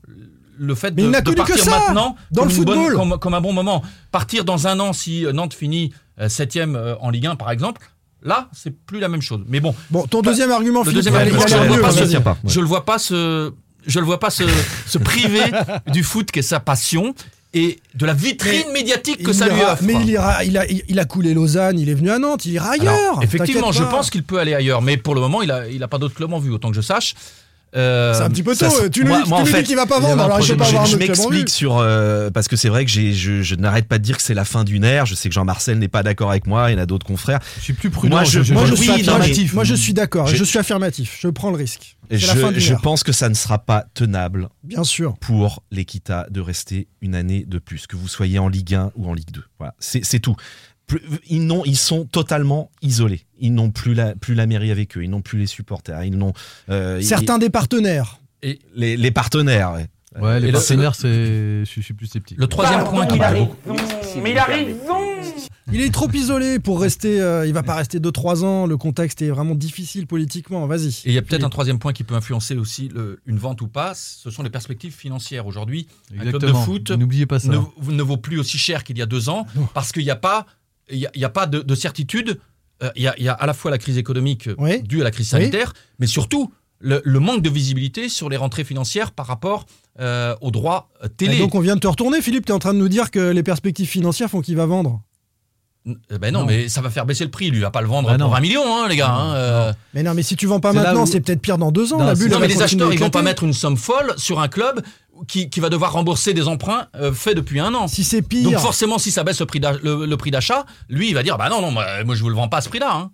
le fait Mais de, il n'a de connu que partir ça maintenant dans comme, le bonne- football. comme, comme un bon moment. Partir dans un an si euh, Nantes finit 7ème en Ligue 1 par exemple, là c'est plus la même chose. Mais bon, Bon, ton deuxième argument, Philippe, deuxième je l'air le vois pas, je- tient pas, ouais. je le vois pas se, je le vois pas se, se priver du foot qui est sa passion et de la vitrine médiatique que Il ça lui offre. Mais il, ira, il, a, il a coulé Lausanne, il est venu à Nantes, il ira ailleurs. Alors, effectivement, je pense qu'il peut aller ailleurs, mais pour le moment, il a, il a pas d'autre club en vue, autant que je sache. Euh, C'est un petit peu tôt. se- Tu lui, moi- tu moi, en fait, dis qu'il va pas vendre, alors de- pas je vue. m'explique sur euh, parce que c'est vrai que j'ai je, je n'arrête pas de dire que c'est la fin d'une ère. Je sais que Jean-Marcel n'est pas d'accord avec moi. Il y en a d'autres confrères. Je suis plus prudent. Moi, je- Moi, je Oui, suis mais- affirmatif. Moi, je suis d'accord. Je- Je suis affirmatif. Je prends le risque. Je, d'une je ère. pense que ça ne sera pas tenable Bien sûr. pour l'Equita de rester une année de plus, que vous soyez en Ligue 1 ou en Ligue 2. Voilà, c'est c'est tout. Ils, n'ont- ils sont totalement isolés. Ils n'ont plus la, plus la mairie avec eux. Ils n'ont plus les supporters. Ils n'ont euh, ils- Certains des partenaires. et les, les partenaires. ouais. Ouais, les Et le- partenaires, c'est. Je suis- je suis plus sceptique. le troisième point qui m'a beaucoup. Il est trop isolé pour rester. euh, il va pas rester 2-3 ans. Le contexte est vraiment difficile politiquement. Vas-y. Et il y a peut-être un troisième point qui peut influencer aussi le- une vente ou pas, ce sont les perspectives financières. Aujourd'hui, un club de foot N'oubliez pas ça. ne, ne vaut plus aussi cher qu'il y a deux ans Non. parce qu'il n'y a pas, il y a, pas de, de certitude. Euh, il, y a, il y a à la fois la crise économique euh, Oui. due à la crise Oui. sanitaire, mais surtout le, le manque de visibilité sur les rentrées financières par rapport euh, aux droits euh, Et télé. donc on vient de te retourner, Philippe. Tu es en train de nous dire que les perspectives financières font qu'il va vendre. Euh, ben non, Non. mais ça va faire baisser le prix. Lui, il va pas le vendre Bah non. pour 20 millions, hein, les gars. hein, euh. Mais non, mais si tu vends pas maintenant, où- c'est peut-être pire dans deux ans. Non, la bulle. Non, mais va les acheteurs, ils vont pas mettre une somme folle sur un club qui, qui va devoir rembourser des emprunts euh, faits depuis un an. Si c'est pire. Donc forcément, si ça baisse le prix d'a- le, le prix d'achat, lui, il va dire bah non, non, moi, moi, je vous le vends pas à ce prix-là. hein.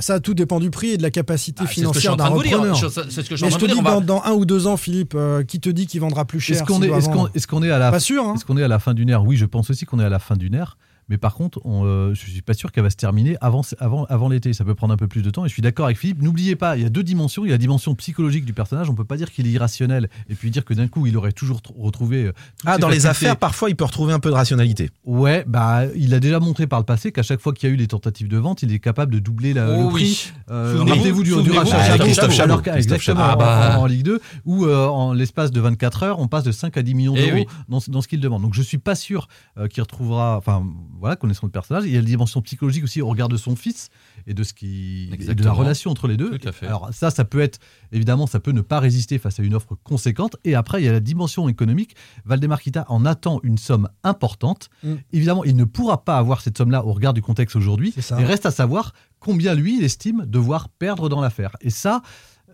Ça, tout dépend du prix et de la capacité Ah, c'est ce que je suis financière en d'un train de vous dire. Je- C'est ce que je te dis, dans, un ou deux ans, Philippe, euh, qui te dit qu'il vendra plus cher Est-ce qu'on est, doit est-ce qu'on, vendre est-ce qu'on est à la Pas sûr, hein. Est-ce qu'on est à la fin d'une ère? Oui, je pense aussi qu'on est à la fin d'une ère. Mais par contre, on, euh, je suis pas sûr qu'elle va se terminer avant, avant, avant l'été. Ça peut prendre un peu plus de temps. Et je suis d'accord avec Philippe. N'oubliez pas, il y a deux dimensions. Il y a la dimension psychologique du personnage. On peut pas dire qu'il est irrationnel et puis dire que d'un coup, il aurait toujours tr- retrouvé. euh, Ah, dans les facultés. affaires, parfois, il peut retrouver un peu de rationalité. Ouais, bah, il a déjà montré par le passé qu'à chaque fois qu'il y a eu des tentatives de vente, il est capable de doubler la, Oh le prix. oui. Euh, Souvenez-vous- Rappelez-vous du, du rachat Ah, Christophe Chabot. exactement, Ah bah. en, Ligue 2, où euh, en l'espace de 24 heures, on passe de 5 à 10 millions Eh d'euros oui. dans, ce- dans ce qu'il demande. Donc je suis pas sûr euh, qu'il retrouvera, enfin voilà, connaissant le personnage. Il y a la dimension psychologique aussi au regard de son fils et de ce qui, et de la relation entre les deux. Tout à fait. Alors ça, ça peut être évidemment, ça peut ne pas résister face à une offre conséquente. Et après, il y a la dimension économique. Valdemar Kita en attend une somme importante. Mm. Évidemment, il ne pourra pas avoir cette somme-là au regard du contexte aujourd'hui. Et reste à savoir combien lui, il estime devoir perdre dans l'affaire. Et ça,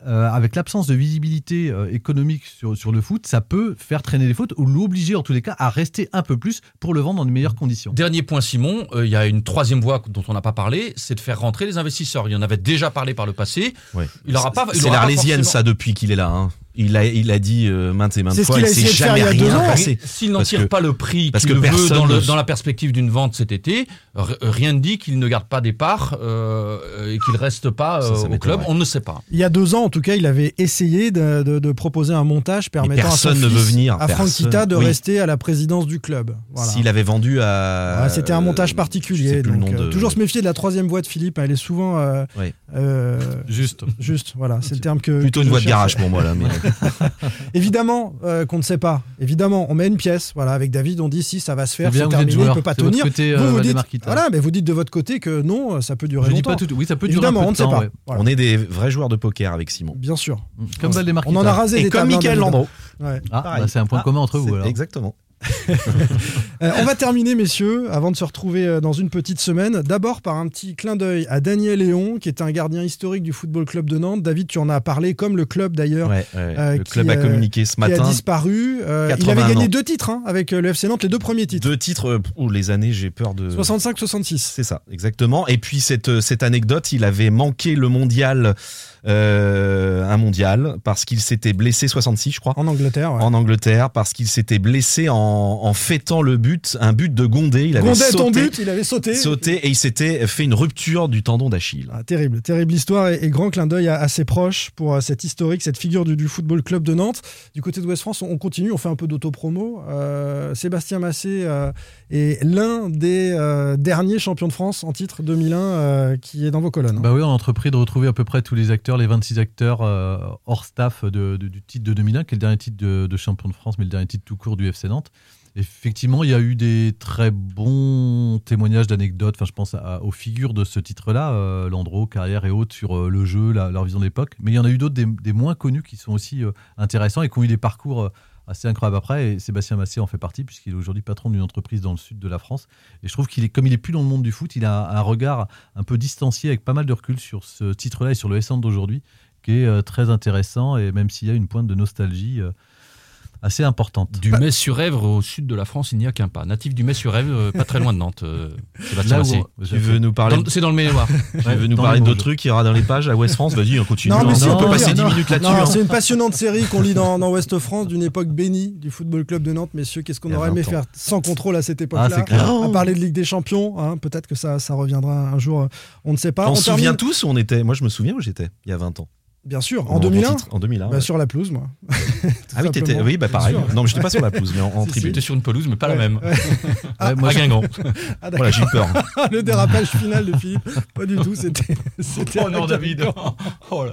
euh, avec l'absence de visibilité euh, économique sur, sur le foot, ça peut faire traîner les fautes ou l'obliger en tous les cas à rester un peu plus pour le vendre dans de meilleures conditions. Dernier point, Simon, euh, il y a une troisième voie dont on n'a pas parlé, c'est de faire rentrer les investisseurs. Il y en avait déjà parlé par le passé. Ouais. Il aura pas. C'est l'Arlésienne, forcément- ça, depuis qu'il est là. hein. Il a, il a dit euh, maintes et maintes fois, il s'est jamais rien ans. passé. S'il n'en tire que- pas le prix parce qu'il que veut personne dans, le- dans la perspective d'une vente cet été, rien ne dit qu'il ne garde pas des parts euh, et qu'il reste pas euh, ça au club. On ne sait pas. Il y a deux ans, en tout cas, il avait essayé de, de- de proposer un montage permettant à son personne ne fils, veut venir, à Franck personne. Kita de Oui. rester à la présidence du club. Voilà. S'il avait vendu à. C'était un montage particulier. donc, euh, de- Toujours se méfier de la troisième voie de Philippe. Elle est souvent. euh, euh, Juste. juste, voilà, c'est le terme que. Plutôt que une voie de garage pour moi là. Mais... Évidemment euh, qu'on ne sait pas. Évidemment, on met une pièce. Voilà, avec David, on dit si ça va se faire, C'est terminé, il peut pas tenir. côté, euh, vous, vous dites, voilà, mais vous dites de votre côté que non, ça peut durer Je dis longtemps. pas tout. Oui, ça peut durer Évidemment, un peu on ne sait temps, pas. ouais. Voilà. On est des vrais joueurs de poker avec Simon. Bien sûr. Comme Valdemar On en a rasé Et des comme hein, Michael. Landreau. Ouais. Ah, bah, c'est un point Ah, commun entre vous. Exactement. Euh, on va terminer, messieurs, avant de se retrouver euh, dans une petite semaine. D'abord par un petit clin d'œil à Daniel Léon, qui est un gardien historique du Football Club de Nantes. David, tu en as parlé, comme le club d'ailleurs. Ouais, ouais. euh, le qui, club a communiqué ce qui matin. a disparu. Euh, il 81 avait gagné ans. deux titres hein, avec le FC Nantes, les deux premiers titres. Deux titres, oh, les années, j'ai peur de. 65-66. C'est ça, exactement. Et puis cette, cette anecdote, il avait manqué le mondial, euh, un mondial, parce qu'il s'était blessé 66, je crois. En Angleterre, ouais. En Angleterre, parce qu'il s'était blessé en, en fêtant le but, un but de Gondé. Il avait Gondet sauté, ton but, il avait sauté. sauté et il s'était fait une rupture du tendon d'Achille. Ah, terrible, terrible histoire et, et grand clin d'œil à, à ses proches pour euh, cette historique, cette figure du, du football club de Nantes. Du côté de West France, on, on continue, on fait un peu d'autopromo. Euh, Sébastien Massé euh, est l'un des euh, derniers champions de France en titre 2001 euh, qui est dans vos colonnes. Bah oui, on a entrepris de retrouver à peu près tous les acteurs, les 26 acteurs euh, hors staff de- de- du titre de 2001, qui est le dernier titre de, de champion de France, mais le dernier titre tout court du FC Nantes. Effectivement, il y a eu des très bons témoignages d'anecdotes. Enfin, je pense aux figures de ce titre-là, euh, Landreau, Carrière et autres, sur euh, le jeu, leur vision de l'époque. Mais il y en a eu d'autres, des, moins connus, qui sont aussi euh, intéressants et qui ont eu des parcours euh, assez incroyables après. Et Sébastien Massé en fait partie, puisqu'il est aujourd'hui patron d'une entreprise dans le sud de la France. Et je trouve qu'il est, comme il est plus dans le monde du foot, il a un regard un peu distancié, avec pas mal de recul sur ce titre-là et sur le S d'aujourd'hui, qui est très intéressant. Et même s'il y a une pointe de nostalgie assez importante. Du Metz-sur-Èvre au sud de la France, il n'y a qu'un pas. Natif du Metz-sur-Èvre, euh, pas très loin de Nantes. euh, Sébastien Là où Tu veux nous parler, C'est dans le Maine-et-Loire. tu veux nous parler le d'autres trucs qu'il y aura dans les pages à West France Vas-y, on continue. Non, mais si, on peut passer dire, 10 minutes là-dessus. Hein. c'est une passionnante série qu'on lit dans, Ouest France d'une époque bénie du Football Club de Nantes. Messieurs, qu'est-ce qu'on aurait aimé 20 ans. faire sans contrôle à cette Ah, époque-là. À parler de Ligue des Champions, hein, peut-être que ça, reviendra un jour, euh, on ne sait pas. On se souvient tous où on était. Moi, je me souviens où j'étais il y a 20 ans. Bien sûr, En en 2001 titre, En 2001. Bah, ouais. Sur la pelouse, moi. Ah oui, t'étais. simplement. Oui, bah pareil. sûr. Non, mais j'étais pas sur la pelouse, mais en, en Si, si. tribune. J'étais sur une pelouse, mais pas la même. Ouais. Ouais, moi, à je- Guingamp. Ah, d'accord. Voilà, j'ai eu peur. le dérapage final de Philippe, pas du tout, c'était. Oh non, David. Oh là.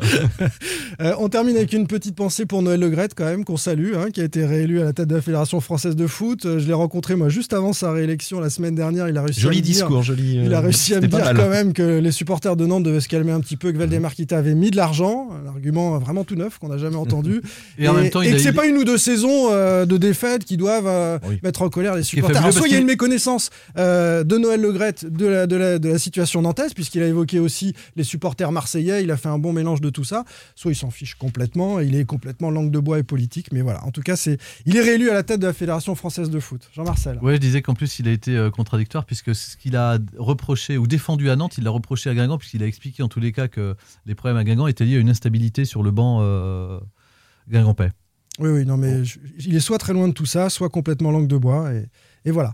Euh, on termine avec une petite pensée pour Noël Legrette, quand même, qu'on salue, hein, qui a été réélu à la tête de la Fédération française de foot. Euh, Je l'ai rencontré, moi, juste avant sa réélection la semaine dernière. Il a réussi à dire- discours, joli. euh, Il a réussi à me dire mal. quand même que les supporters de Nantes devaient se calmer un petit peu, que Valdemar Kita avait mis de l'argent, un argument vraiment tout neuf qu'on n'a jamais entendu, Et en même temps, et que c'est pas une ou deux saisons euh, de défaite qui doivent euh, Oui. mettre en colère les supporters. Alors, soit il y a une méconnaissance euh, de Noël Legrette de la, de, la, de la situation nantaise, puisqu'il a évoqué aussi les supporters marseillais, il a fait un bon mélange de tout ça, soit il s'en fiche complètement, il est complètement langue de bois et politique, mais voilà, en tout cas, c'est il est réélu à la tête de la Fédération française de foot. Jean-Marcel. Ouais, je disais qu'en plus, il a été contradictoire puisque ce qu'il a reproché ou défendu à Nantes, il l'a reproché à Guingamp puisqu'il a expliqué en tous les cas que les problèmes à Guingamp étaient liés à une instabilité sur le banc euh, guingampais. Oui, oui, non, mais je- il est soit très loin de tout ça, soit complètement langue de bois. Et, et voilà.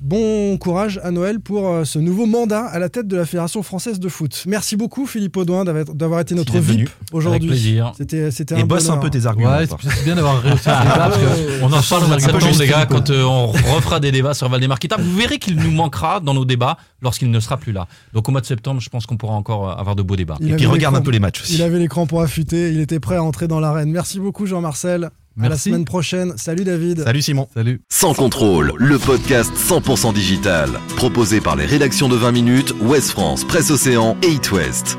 Bon courage à Noël pour euh, ce nouveau mandat à la tête de la Fédération française de foot. Merci beaucoup, Philippe Audouin, d'avoir été notre. VIP aujourd'hui. Avec plaisir. C'était c'était un Et bosse un peu tes arguments. Ouais, c'est bien d'avoir réussi à ce débat parce que On en parle au mois de septembre, les gars, quand euh, on refera des débats sur Valdemar Kita. Vous verrez qu'il nous manquera dans nos débats lorsqu'il ne sera plus là. Donc au mois de septembre, je pense qu'on pourra encore euh, avoir de beaux débats. Il Et puis regarde un peu les matchs aussi. Il avait l'écran pour affûter, il était prêt à entrer dans l'arène. Merci beaucoup, Jean-Marcel. À la semaine prochaine. Salut, David. Salut Simon. Salut. Sans contrôle, le podcast 100% digital. Proposé par les rédactions de 20 minutes, Ouest France, Presse Océan et It West.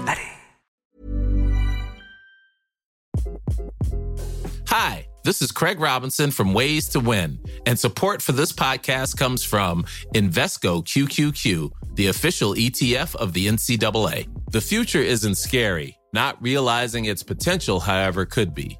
Hi, this is Craig Robinson from Ways to Win, and support for this podcast comes from Invesco QQQ, the official ETF of the NCAA. The future isn't scary. Not realizing its potential, however, could be.